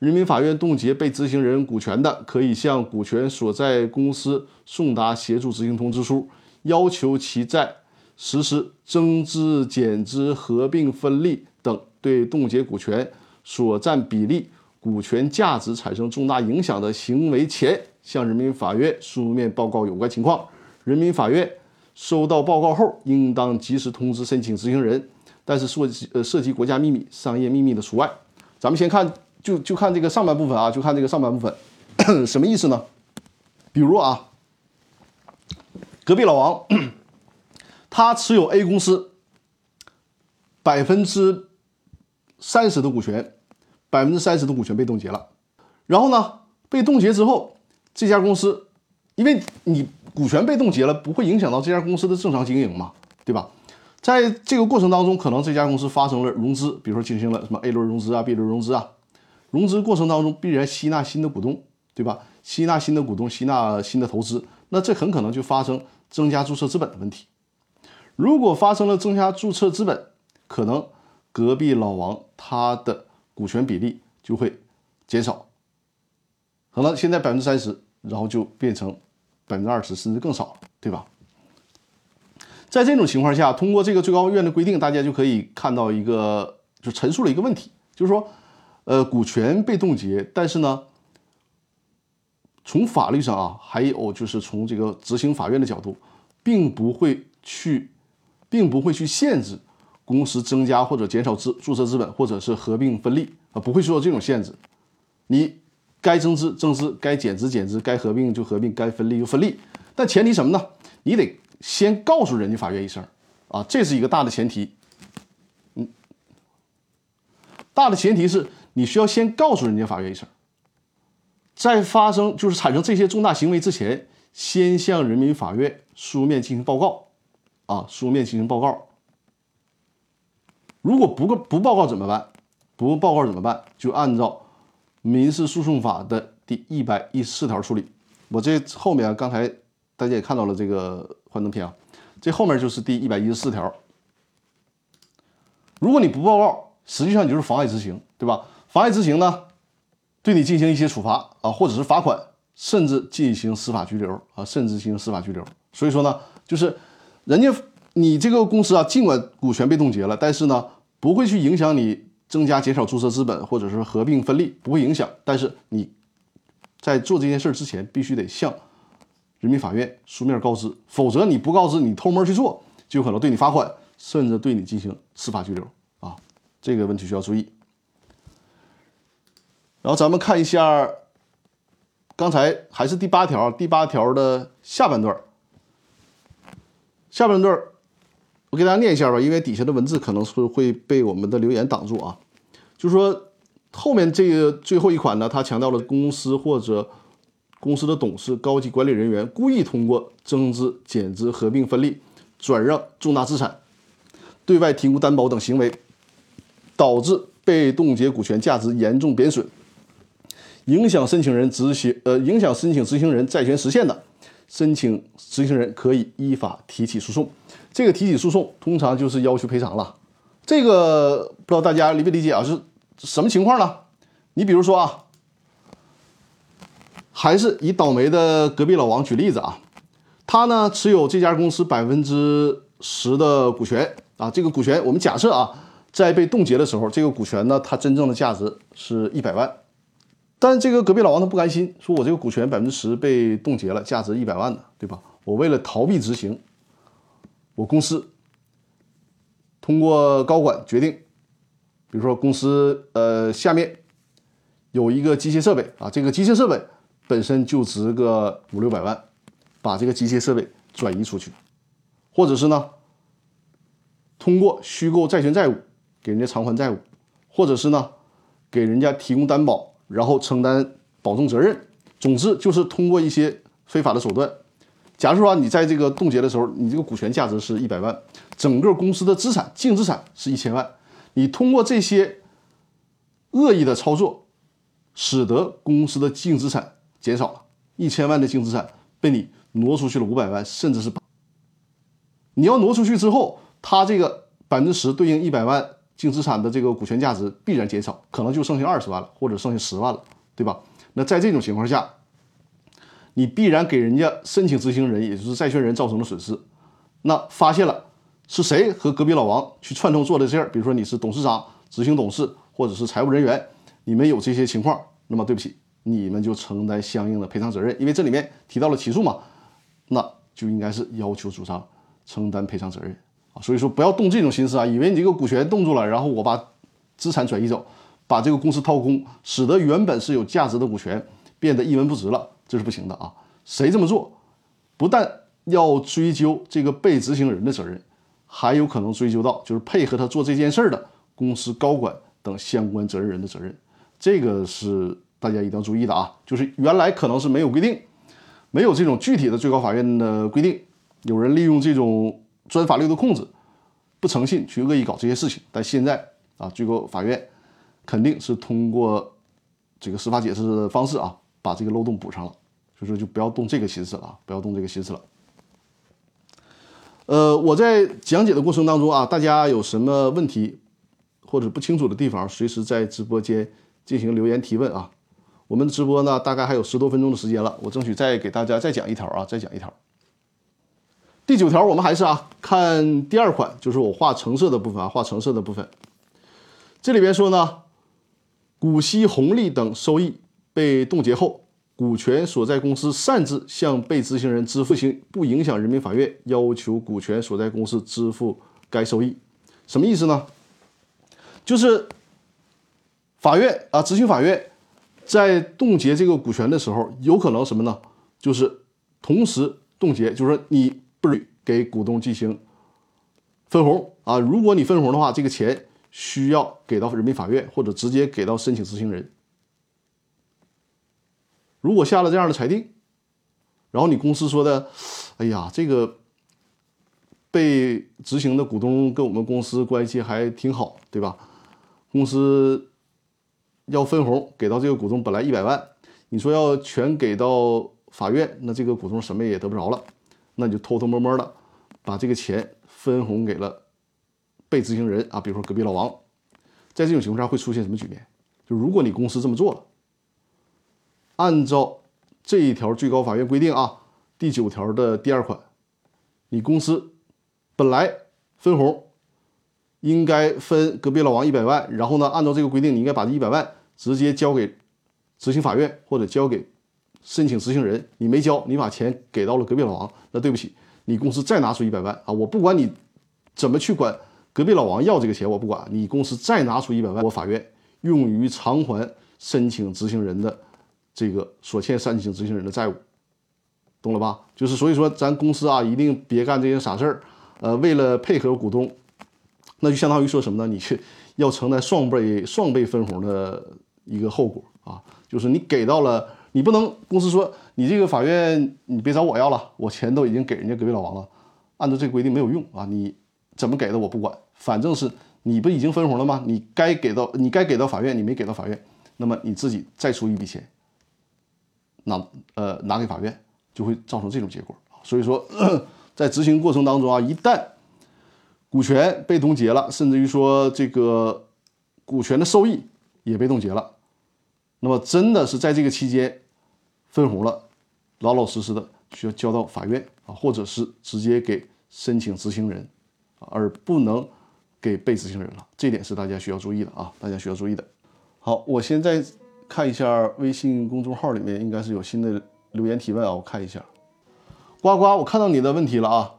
人民法院冻结被执行人股权的，可以向股权所在公司送达协助执行通知书，要求其在。实施增资、减资、合并、分立等对冻结股权所占比例、股权价值产生重大影响的行为前，向人民法院书面报告有关情况。人民法院收到报告后，应当及时通知申请执行人，但是涉及呃涉及国家秘密、商业秘密的除外。咱们先看，就就看这个上半部分啊，就看这个上半部分，什么意思呢？比如啊，隔壁老王。他持有 A 公司百分之三十的股权，百分之三十的股权被冻结了。然后呢，被冻结之后，这家公司，因为你股权被冻结了，不会影响到这家公司的正常经营嘛，对吧？在这个过程当中，可能这家公司发生了融资，比如说进行了什么 A 轮融资啊、B 轮融资啊，融资过程当中必然吸纳新的股东，对吧？吸纳新的股东，吸纳新的投资，那这很可能就发生增加注册资本的问题。如果发生了增加注册资本，可能隔壁老王他的股权比例就会减少，可能现在百分之三十，然后就变成百分之二十，甚至更少，对吧？在这种情况下，通过这个最高院的规定，大家就可以看到一个，就陈述了一个问题，就是说，呃，股权被冻结，但是呢，从法律上啊，还有就是从这个执行法院的角度，并不会去。并不会去限制公司增加或者减少资注册资本，或者是合并分立啊，不会受到这种限制。你该增资增资，该减资减资，该合并就合并，该分立就分立。但前提什么呢？你得先告诉人家法院一声啊，这是一个大的前提。嗯，大的前提是你需要先告诉人家法院一声，在发生就是产生这些重大行为之前，先向人民法院书面进行报告。啊，书面进行报告。如果不不报告怎么办？不报告怎么办？就按照民事诉讼法的第一百一十四条处理。我这后面刚才大家也看到了这个幻灯片啊，这后面就是第一百一十四条。如果你不报告，实际上你就是妨碍执行，对吧？妨碍执行呢，对你进行一些处罚啊，或者是罚款，甚至进行司法拘留啊，甚至进行司法拘留。所以说呢，就是人家你这个公司啊，尽管股权被冻结了，但是呢，不会去影响你增加减少注册资本或者是合并分立，不会影响。但是你在做这件事之前，必须得向人民法院书面告知，否则你不告知，你偷摸去做，就有可能对你罚款，甚至对你进行司法拘留啊。这个问题需要注意。然后咱们看一下，刚才还是第八条，第八条的下半段下半段我给大家念一下吧，因为底下的文字可能是会被我们的留言挡住啊。就是说后面这个最后一款呢，它强调了公司或者公司的董事、高级管理人员故意通过增资、减资、合并、分立、转让重大资产、对外提供担保等行为，导致被冻结股权价值严重贬损。影响申请人执行，呃，影响申请执行人债权实现的，申请执行人可以依法提起诉讼。这个提起诉讼通常就是要求赔偿了。这个不知道大家理不理解啊？是什么情况呢？你比如说啊，还是以倒霉的隔壁老王举例子啊，他呢持有这家公司百分之十的股权啊，这个股权我们假设啊，在被冻结的时候，这个股权呢，它真正的价值是一百万。但这个隔壁老王他不甘心，说我这个股权百分之十被冻结了，价值一百万的，对吧？我为了逃避执行，我公司通过高管决定，比如说公司呃下面有一个机械设备啊，这个机械设备本身就值个五六百万，把这个机械设备转移出去，或者是呢通过虚构债权债务给人家偿还债务，或者是呢给人家提供担保。然后承担保证责任，总之就是通过一些非法的手段。假如说你在这个冻结的时候，你这个股权价值是一百万，整个公司的资产净资产是一千万，你通过这些恶意的操作，使得公司的净资产减少了，一千万的净资产被你挪出去了五百万，甚至是你要挪出去之后，它这个百分之十对应一百万。净资产的这个股权价值必然减少，可能就剩下二十万了，或者剩下十万了，对吧？那在这种情况下，你必然给人家申请执行人，也就是债权人造成了损失。那发现了是谁和隔壁老王去串通做的事儿，比如说你是董事长、执行董事或者是财务人员，你们有这些情况，那么对不起，你们就承担相应的赔偿责任，因为这里面提到了起诉嘛，那就应该是要求主张承担赔偿责任。啊，所以说不要动这种心思啊，以为你这个股权冻住了，然后我把资产转移走，把这个公司掏空，使得原本是有价值的股权变得一文不值了，这是不行的啊！谁这么做，不但要追究这个被执行人的责任，还有可能追究到就是配合他做这件事的公司高管等相关责任人的责任，这个是大家一定要注意的啊！就是原来可能是没有规定，没有这种具体的最高法院的规定，有人利用这种。钻法律的空子，不诚信去恶意搞这些事情，但现在啊，最高法院肯定是通过这个司法解释的方式啊，把这个漏洞补上了。所以说，就不要动这个心思了啊，不要动这个心思了。呃，我在讲解的过程当中啊，大家有什么问题或者不清楚的地方，随时在直播间进行留言提问啊。我们的直播呢，大概还有十多分钟的时间了，我争取再给大家再讲一条啊，再讲一条。第九条，我们还是啊，看第二款，就是我画橙色的部分啊，画橙色的部分。这里边说呢，股息、红利等收益被冻结后，股权所在公司擅自向被执行人支付，行不影响人民法院要求股权所在公司支付该收益。什么意思呢？就是法院啊，执行法院在冻结这个股权的时候，有可能什么呢？就是同时冻结，就是说你。不给股东进行分红啊！如果你分红的话，这个钱需要给到人民法院，或者直接给到申请执行人。如果下了这样的裁定，然后你公司说的，哎呀，这个被执行的股东跟我们公司关系还挺好，对吧？公司要分红给到这个股东，本来一百万，你说要全给到法院，那这个股东什么也得不着了。那你就偷偷摸摸的把这个钱分红给了被执行人啊，比如说隔壁老王，在这种情况下会出现什么局面？就如果你公司这么做了，按照这一条最高法院规定啊，第九条的第二款，你公司本来分红应该分隔壁老王一百万，然后呢，按照这个规定，你应该把这一百万直接交给执行法院或者交给申请执行人。你没交，你把钱给到了隔壁老王，那对不起，你公司再拿出一百万啊，我不管你怎么去管隔壁老王要这个钱，我不管你公司再拿出一百万，我法院用于偿还申请执行人的。这个所欠申请执行人的债务，懂了吧？就是所以说，咱公司啊，一定别干这些傻事儿。呃，为了配合股东，那就相当于说什么呢？你去要承担双倍双倍分红的一个后果啊！就是你给到了，你不能公司说你这个法院你别找我要了，我钱都已经给人家隔壁老王了，按照这个规定没有用啊！你怎么给的我不管，反正是你不已经分红了吗？你该给到你该给到法院，你没给到法院，那么你自己再出一笔钱。拿呃拿给法院，就会造成这种结果所以说，在执行过程当中啊，一旦股权被冻结了，甚至于说这个股权的收益也被冻结了，那么真的是在这个期间分红了，老老实实的需要交到法院啊，或者是直接给申请执行人而不能给被执行人了。这点是大家需要注意的啊，大家需要注意的。好，我现在。看一下微信公众号里面应该是有新的留言提问啊，我看一下。呱呱，我看到你的问题了啊。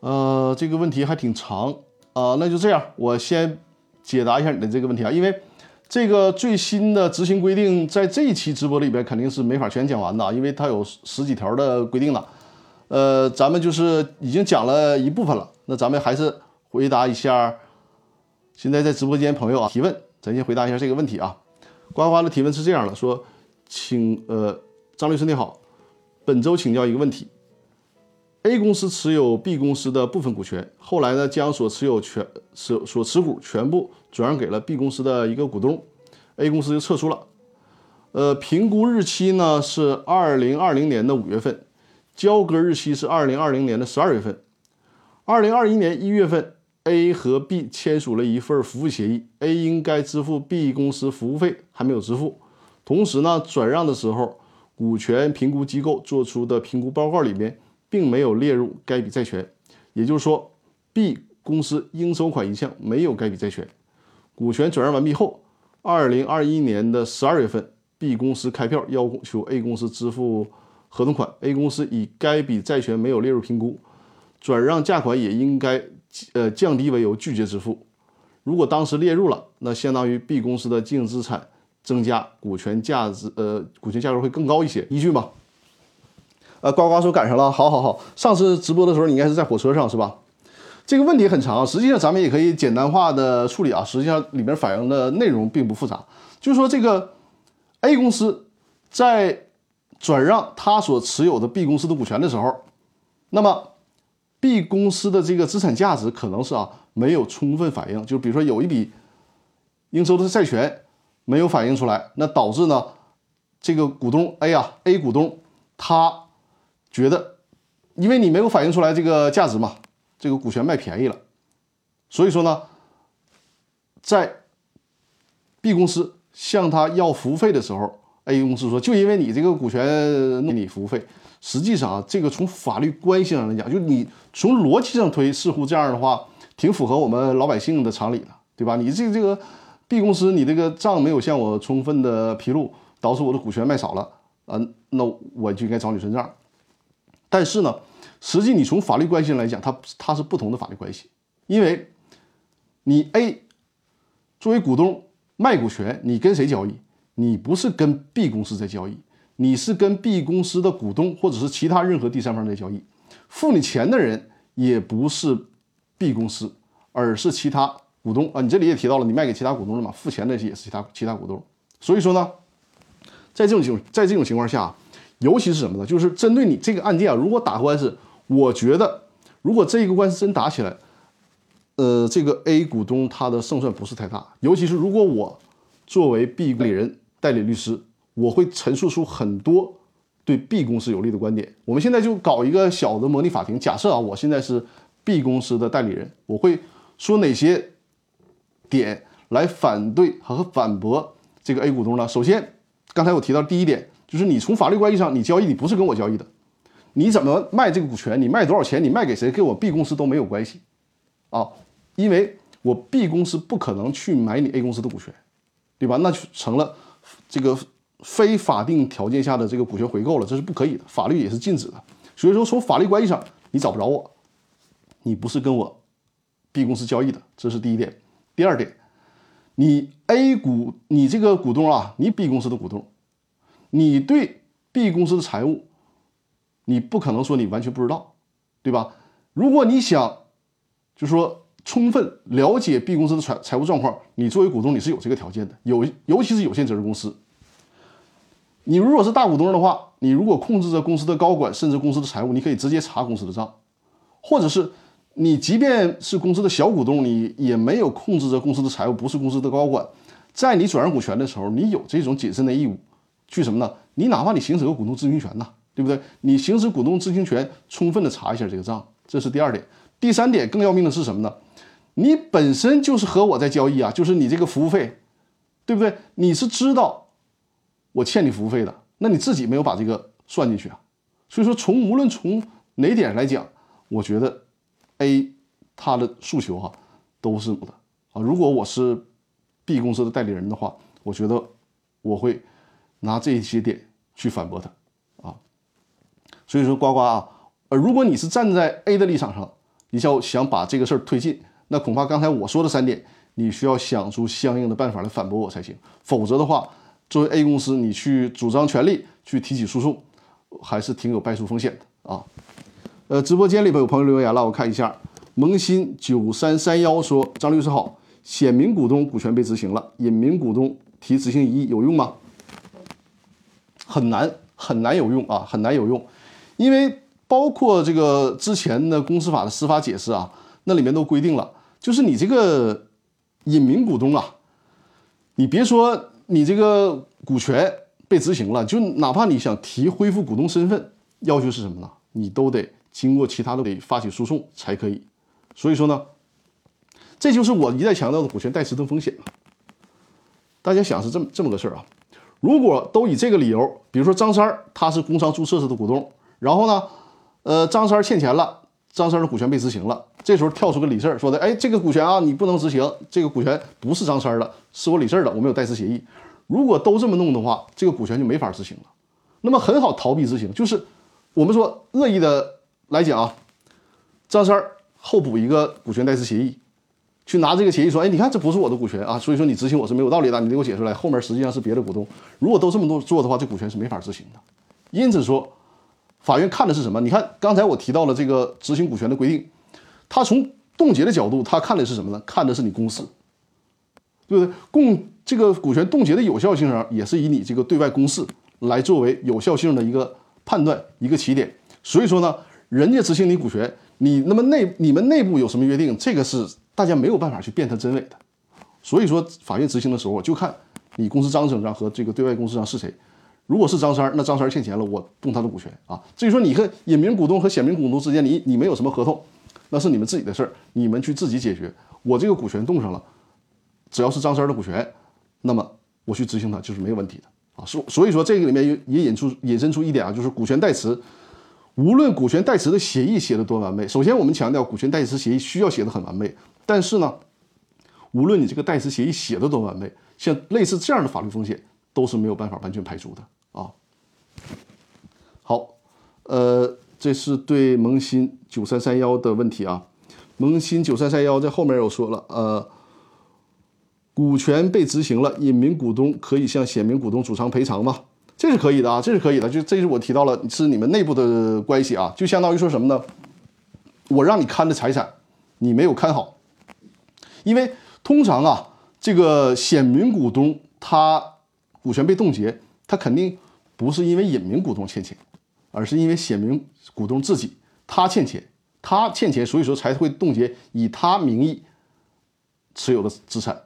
呃，这个问题还挺长啊，那就这样，我先解答一下你的这个问题啊，因为这个最新的执行规定在这一期直播里边肯定是没法全讲完的，因为它有十几条的规定呢。呃，咱们就是已经讲了一部分了，那咱们还是回答一下现在在直播间朋友啊提问，咱先回答一下这个问题啊。呱呱的提问是这样的：说，请呃，张律师你好，本周请教一个问题：A 公司持有 B 公司的部分股权，后来呢，将所持有全所所持股全部转让给了 B 公司的一个股东，A 公司就撤出了。呃，评估日期呢是二零二零年的五月份，交割日期是二零二零年的十二月份，二零二一年一月份。A 和 B 签署了一份服务协议，A 应该支付 B 公司服务费，还没有支付。同时呢，转让的时候，股权评估机构做出的评估报告里面并没有列入该笔债权，也就是说，B 公司应收款一项没有该笔债权。股权转让完毕后，二零二一年的十二月份，B 公司开票要求 A 公司支付合同款，A 公司以该笔债权没有列入评估，转让价款也应该。呃，降低为由拒绝支付。如果当时列入了，那相当于 B 公司的净资产增加，股权价值呃，股权价格会更高一些。依据吗？呃，呱呱说赶上了，好好好。上次直播的时候，你应该是在火车上是吧？这个问题很长，实际上咱们也可以简单化的处理啊。实际上里面反映的内容并不复杂，就是说这个 A 公司在转让他所持有的 B 公司的股权的时候，那么。B 公司的这个资产价值可能是啊没有充分反映，就比如说有一笔应收的债权没有反映出来，那导致呢这个股东 A 啊 A 股东他觉得，因为你没有反映出来这个价值嘛，这个股权卖便宜了，所以说呢，在 B 公司向他要服务费的时候，A 公司说就因为你这个股权给你服务费。实际上啊，这个从法律关系上来讲，就你从逻辑上推，似乎这样的话挺符合我们老百姓的常理的，对吧？你这这个 B 公司，你这个账没有向我充分的披露，导致我的股权卖少了，啊，那我就应该找你算账。但是呢，实际你从法律关系上来讲，它它是不同的法律关系，因为你 A 作为股东卖股权，你跟谁交易？你不是跟 B 公司在交易。你是跟 B 公司的股东或者是其他任何第三方在交易，付你钱的人也不是 B 公司，而是其他股东啊。你这里也提到了，你卖给其他股东了嘛？付钱的也是其他其他股东。所以说呢，在这种情在这种情况下，尤其是什么呢？就是针对你这个案件啊，如果打官司，我觉得如果这一个官司真打起来，呃，这个 A 股东他的胜算不是太大。尤其是如果我作为 B 代理人代理律师。我会陈述出很多对 B 公司有利的观点。我们现在就搞一个小的模拟法庭。假设啊，我现在是 B 公司的代理人，我会说哪些点来反对和反驳这个 A 股东呢？首先，刚才我提到第一点，就是你从法律关系上，你交易你不是跟我交易的，你怎么卖这个股权，你卖多少钱，你卖给谁，跟我 B 公司都没有关系啊，因为我 B 公司不可能去买你 A 公司的股权，对吧？那就成了这个非法定条件下的这个股权回购了，这是不可以的，法律也是禁止的。所以说，从法律关系上，你找不着我，你不是跟我 B 公司交易的，这是第一点。第二点。你 A 股，你这个股东啊，你 B 公司的股东，你对 B 公司的财务，你不可能说你完全不知道，对吧？如果你想，就是说充分了解 B 公司的财财务状况，你作为股东你是有这个条件的，有尤其是有限责任公司。你如果是大股东的话，你如果控制着公司的高管，甚至公司的财务，你可以直接查公司的账，或者是。你即便是公司的小股东，你也没有控制着公司的财务，不是公司的高管，在你转让股权的时候，你有这种谨慎的义务，去什么呢？你哪怕你行使个股东知情权呐，对不对？你行使股东知情权，充分的查一下这个账，这是第二点。第三点更要命的是什么呢？你本身就是和我在交易啊，就是你这个服务费，对不对？你是知道我欠你服务费的，那你自己没有把这个算进去啊。所以说，从无论从哪点来讲，我觉得。A，他的诉求哈都是有的啊。如果我是 B 公司的代理人的话，我觉得我会拿这些点去反驳他啊。所以说，呱呱啊，呃，如果你是站在 A 的立场上，你要想把这个事儿推进，那恐怕刚才我说的三点，你需要想出相应的办法来反驳我才行。否则的话，作为 A 公司，你去主张权利去提起诉讼，还是挺有败诉风险的啊。呃，直播间里边有朋友留言了，我看一下。萌新九三三幺说：“张律师好，显名股东股权被执行了，隐名股东提执行异议有用吗？很难，很难有用啊，很难有用。因为包括这个之前的公司法的司法解释啊，那里面都规定了，就是你这个隐名股东啊，你别说你这个股权被执行了，就哪怕你想提恢复股东身份，要求是什么呢？你都得。”经过其他的得发起诉讼才可以，所以说呢，这就是我一再强调的股权代持的风险大家想是这么这么个事儿啊，如果都以这个理由，比如说张三他是工商注册制的股东，然后呢，呃，张三欠钱了，张三的股权被执行了，这时候跳出个李四说的，哎，这个股权啊你不能执行，这个股权不是张三的，是我李四的，我们有代持协议。如果都这么弄的话，这个股权就没法执行了，那么很好逃避执行，就是我们说恶意的。来讲啊，张三儿后补一个股权代持协议，去拿这个协议说，哎，你看这不是我的股权啊，所以说你执行我是没有道理的，你得给我解出来，后面实际上是别的股东。如果都这么多做的话，这股权是没法执行的。因此说，法院看的是什么？你看刚才我提到了这个执行股权的规定，他从冻结的角度，他看的是什么呢？看的是你公司，对不对？共这个股权冻结的有效性上，也是以你这个对外公示来作为有效性的一个判断一个起点。所以说呢。人家执行你股权，你那么内你们内部有什么约定？这个是大家没有办法去辨他真伪的。所以说，法院执行的时候，就看你公司章程上和这个对外公司上是谁。如果是张三，那张三欠钱了，我动他的股权啊。至于说你和隐名股东和显名股东之间，你你们有什么合同，那是你们自己的事儿，你们去自己解决。我这个股权动上了，只要是张三的股权，那么我去执行它就是没有问题的啊。所所以说，这个里面也也引出引申出一点啊，就是股权代持。无论股权代持的协议写的多完美，首先我们强调股权代持协议需要写的很完美。但是呢，无论你这个代持协议写的多完美，像类似这样的法律风险都是没有办法完全排除的啊。好，呃，这是对萌新九三三幺的问题啊。萌新九三三幺在后面又说了，呃，股权被执行了，隐名股东可以向显名股东主张赔偿吗？这是可以的啊，这是可以的，就这是我提到了是你们内部的关系啊，就相当于说什么呢？我让你看的财产，你没有看好，因为通常啊，这个显名股东他股权被冻结，他肯定不是因为隐名股东欠钱，而是因为显名股东自己他欠钱，他欠钱，所以说才会冻结以他名义持有的资产，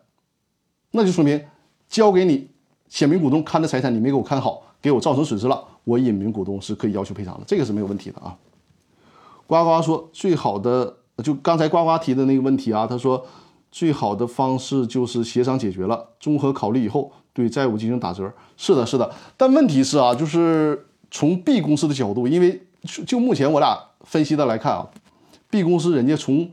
那就说明交给你。显名股东看的财产你没给我看好，给我造成损失了，我隐名股东是可以要求赔偿的，这个是没有问题的啊。呱呱说最好的就刚才呱呱提的那个问题啊，他说最好的方式就是协商解决了，综合考虑以后对债务进行打折。是的，是的。但问题是啊，就是从 B 公司的角度，因为就目前我俩分析的来看啊，B 公司人家从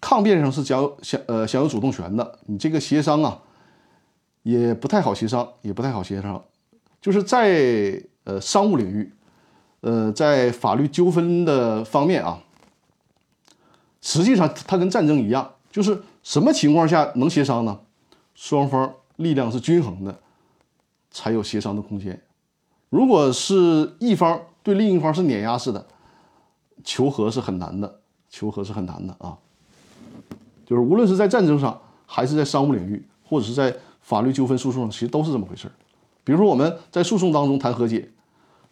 抗辩上是享享呃享有主动权的，你这个协商啊也不太好协商，也不太好协商，就是在呃商务领域，呃在法律纠纷的方面啊，实际上它跟战争一样，就是什么情况下能协商呢？双方力量是均衡的，才有协商的空间。如果是一方对另一方是碾压式的，求和是很难的，求和是很难的啊。就是无论是在战争上，还是在商务领域，或者是在法律纠纷诉讼上，其实都是这么回事儿。比如说我们在诉讼当中谈和解，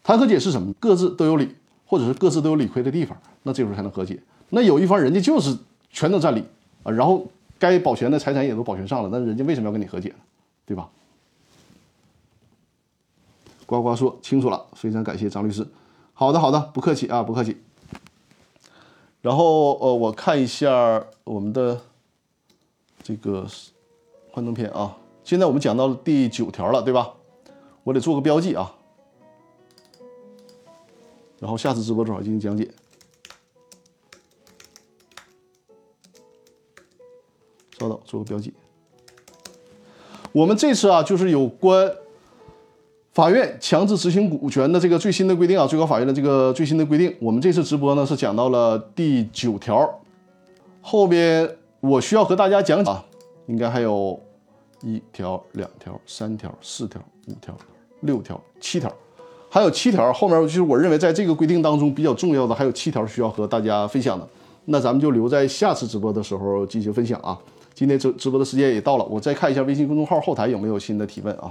谈和解是什么？各自都有理，或者是各自都有理亏的地方，那这时候才能和解。那有一方人家就是全都占理啊，然后该保全的财产也都保全上了，那人家为什么要跟你和解呢？对吧？呱呱说清楚了，非常感谢张律师。好的，好的，不客气啊，不客气。然后呃，我看一下我们的。这个幻灯片啊，现在我们讲到第九条了，对吧？我得做个标记啊，然后下次直播正好进行讲解。稍等，做个标记。我们这次啊，就是有关法院强制执行股权的这个最新的规定啊，最高法院的这个最新的规定。我们这次直播呢是讲到了第九条，后边。我需要和大家讲讲啊，应该还有一条、两条、三条、四条、五条、六条、七条，还有七条。后面就是我认为在这个规定当中比较重要的，还有七条需要和大家分享的。那咱们就留在下次直播的时候进行分享啊。今天直直播的时间也到了，我再看一下微信公众号后台有没有新的提问啊。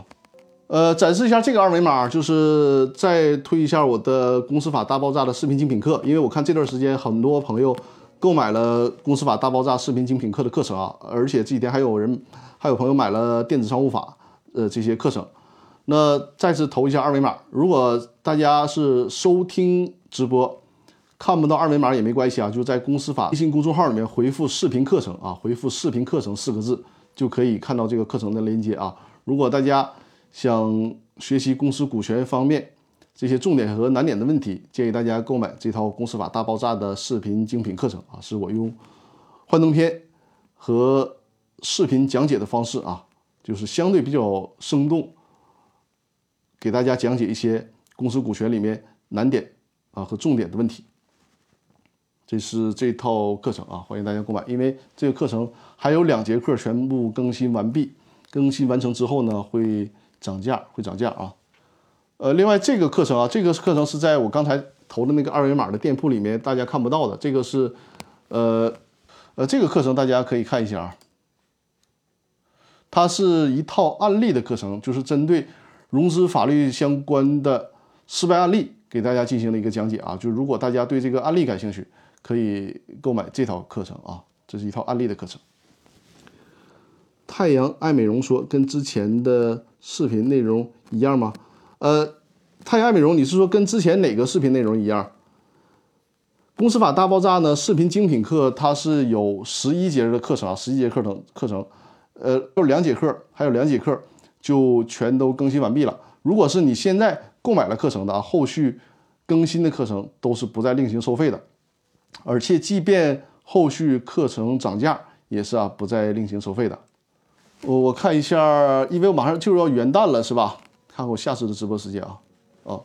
呃，展示一下这个二维码，就是再推一下我的公司法大爆炸的视频精品课，因为我看这段时间很多朋友。购买了《公司法大爆炸》视频精品课的课程啊，而且这几天还有人，还有朋友买了电子商务法，呃，这些课程。那再次投一下二维码。如果大家是收听直播看不到二维码也没关系啊，就在公司法微信公众号里面回复“视频课程”啊，回复“视频课程”四个字就可以看到这个课程的链接啊。如果大家想学习公司股权方面，这些重点和难点的问题，建议大家购买这套《公司法大爆炸》的视频精品课程啊，是我用幻灯片和视频讲解的方式啊，就是相对比较生动，给大家讲解一些公司股权里面难点啊和重点的问题。这是这套课程啊，欢迎大家购买。因为这个课程还有两节课全部更新完毕，更新完成之后呢，会涨价，会涨价啊。呃，另外这个课程啊，这个课程是在我刚才投的那个二维码的店铺里面，大家看不到的。这个是，呃，呃，这个课程大家可以看一下啊。它是一套案例的课程，就是针对融资法律相关的失败案例给大家进行了一个讲解啊。就如果大家对这个案例感兴趣，可以购买这套课程啊。这是一套案例的课程。太阳爱美容说，跟之前的视频内容一样吗？呃，太阳爱美容，你是说跟之前哪个视频内容一样？公司法大爆炸呢？视频精品课它是有十一节的课程啊，十一节课程课程，呃，有两节课，还有两节课就全都更新完毕了。如果是你现在购买了课程的啊，后续更新的课程都是不再另行收费的，而且即便后续课程涨价，也是啊不再另行收费的。我我看一下，因为马上就要元旦了，是吧？看我下次的直播时间啊，啊，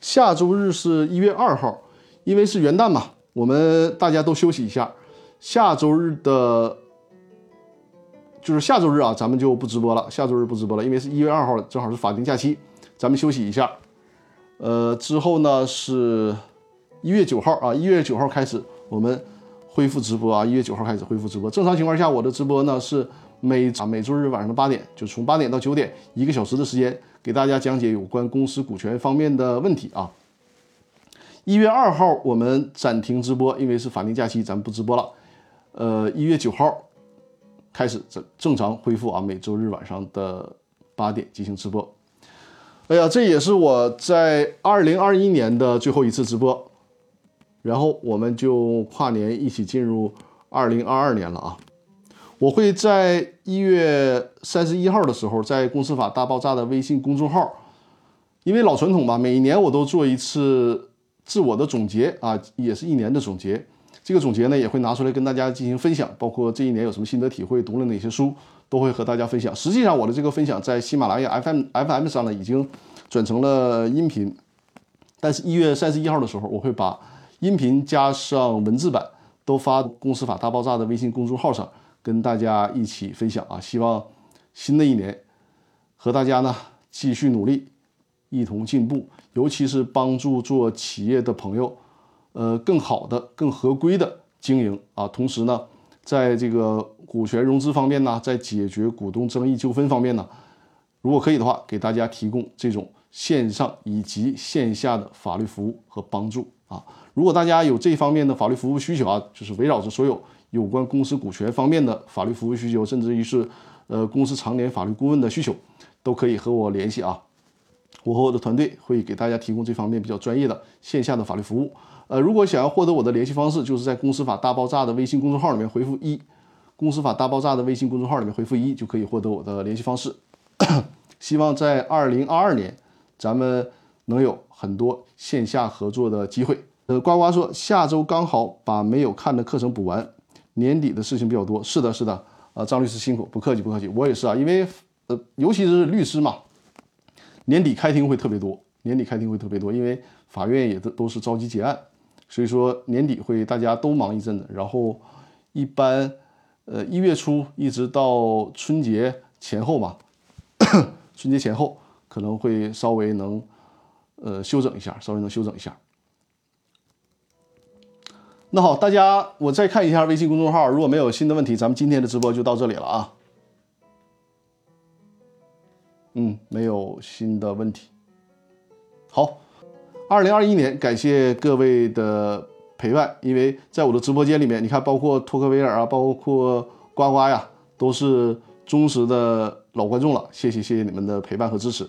下周日是一月二号，因为是元旦嘛，我们大家都休息一下。下周日的，就是下周日啊，咱们就不直播了。下周日不直播了，因为是一月二号，正好是法定假期，咱们休息一下。呃，之后呢是一月九号啊，一月九号开始我们恢复直播啊，一月九号开始恢复直播。正常情况下，我的直播呢是每啊每周日晚上的八点，就从八点到九点，一个小时的时间。给大家讲解有关公司股权方面的问题啊。一月二号我们暂停直播，因为是法定假期，咱们不直播了。呃，一月九号开始正正常恢复啊，每周日晚上的八点进行直播。哎呀，这也是我在二零二一年的最后一次直播，然后我们就跨年一起进入二零二二年了啊。我会在一月三十一号的时候，在《公司法大爆炸》的微信公众号，因为老传统吧，每年我都做一次自我的总结啊，也是一年的总结。这个总结呢，也会拿出来跟大家进行分享，包括这一年有什么心得体会，读了哪些书，都会和大家分享。实际上，我的这个分享在喜马拉雅 FM FM 上呢，已经转成了音频。但是，一月三十一号的时候，我会把音频加上文字版都发《公司法大爆炸》的微信公众号上，跟大家一起分享啊！希望新的一年和大家呢继续努力，一同进步，尤其是帮助做企业的朋友。呃，更好的、更合规的经营啊，同时呢，在这个股权融资方面呢，在解决股东争议纠纷方面呢，如果可以的话，给大家提供这种线上以及线下的法律服务和帮助啊。如果大家有这方面的法律服务需求啊，就是围绕着所有有关公司股权方面的法律服务需求，甚至于是呃公司常年法律顾问的需求，都可以和我联系啊。我和我的团队会给大家提供这方面比较专业的线下的法律服务。呃，如果想要获得我的联系方式，就是在“公司法大爆炸”的微信公众号里面回复一，“公司法大爆炸”的微信公众号里面回复一，就可以获得我的联系方式。希望在二零二二年，咱们能有很多线下合作的机会。呃，呱呱说下周刚好把没有看的课程补完，年底的事情比较多。是的，是的，呃，张律师辛苦，不客气，不客气。我也是啊，因为呃，尤其是律师嘛，年底开庭会特别多，年底开庭会特别多，因为法院也都都是着急结案。所以说年底会大家都忙一阵子，然后一般呃一月初一直到春节前后嘛，春节前后可能会稍微能呃休整一下，稍微能休整一下。那好，大家我再看一下微信公众号，如果没有新的问题，咱们今天的直播就到这里了啊。嗯，没有新的问题。好。二零二一年，感谢各位的陪伴，因为在我的直播间里面，你看，包括托克维尔啊，包括呱呱呀，都是忠实的老观众了。谢谢，谢谢你们的陪伴和支持。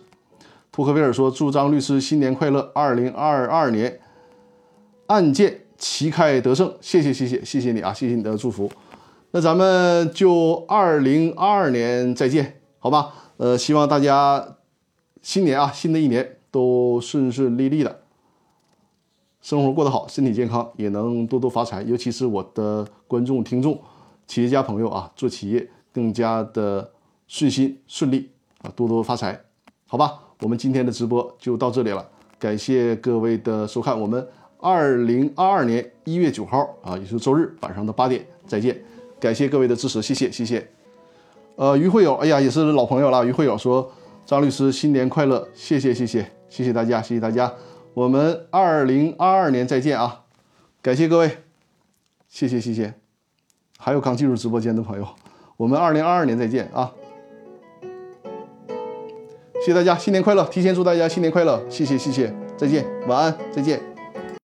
托克维尔说：“祝张律师新年快乐，二零二二年案件旗开得胜。”谢谢，谢谢，谢谢你啊，谢谢你的祝福。那咱们就二零二二年再见，好吧？呃，希望大家新年啊，新的一年都顺顺利利的。生活过得好，身体健康，也能多多发财。尤其是我的观众、听众、企业家朋友啊，做企业更加的顺心顺利啊，多多发财，好吧？我们今天的直播就到这里了，感谢各位的收看。我们二零二二年一月九号啊，也是周日晚上的八点再见。感谢各位的支持，谢谢谢谢。呃，于会友，哎呀，也是老朋友了。于会友说：“张律师新年快乐！”谢谢谢谢谢谢大家，谢谢大家。我们二零二二年再见啊！感谢各位，谢谢谢谢，还有刚进入直播间的朋友，我们二零二二年再见啊！谢谢大家，新年快乐！提前祝大家新年快乐！谢谢谢谢，再见，晚安，再见。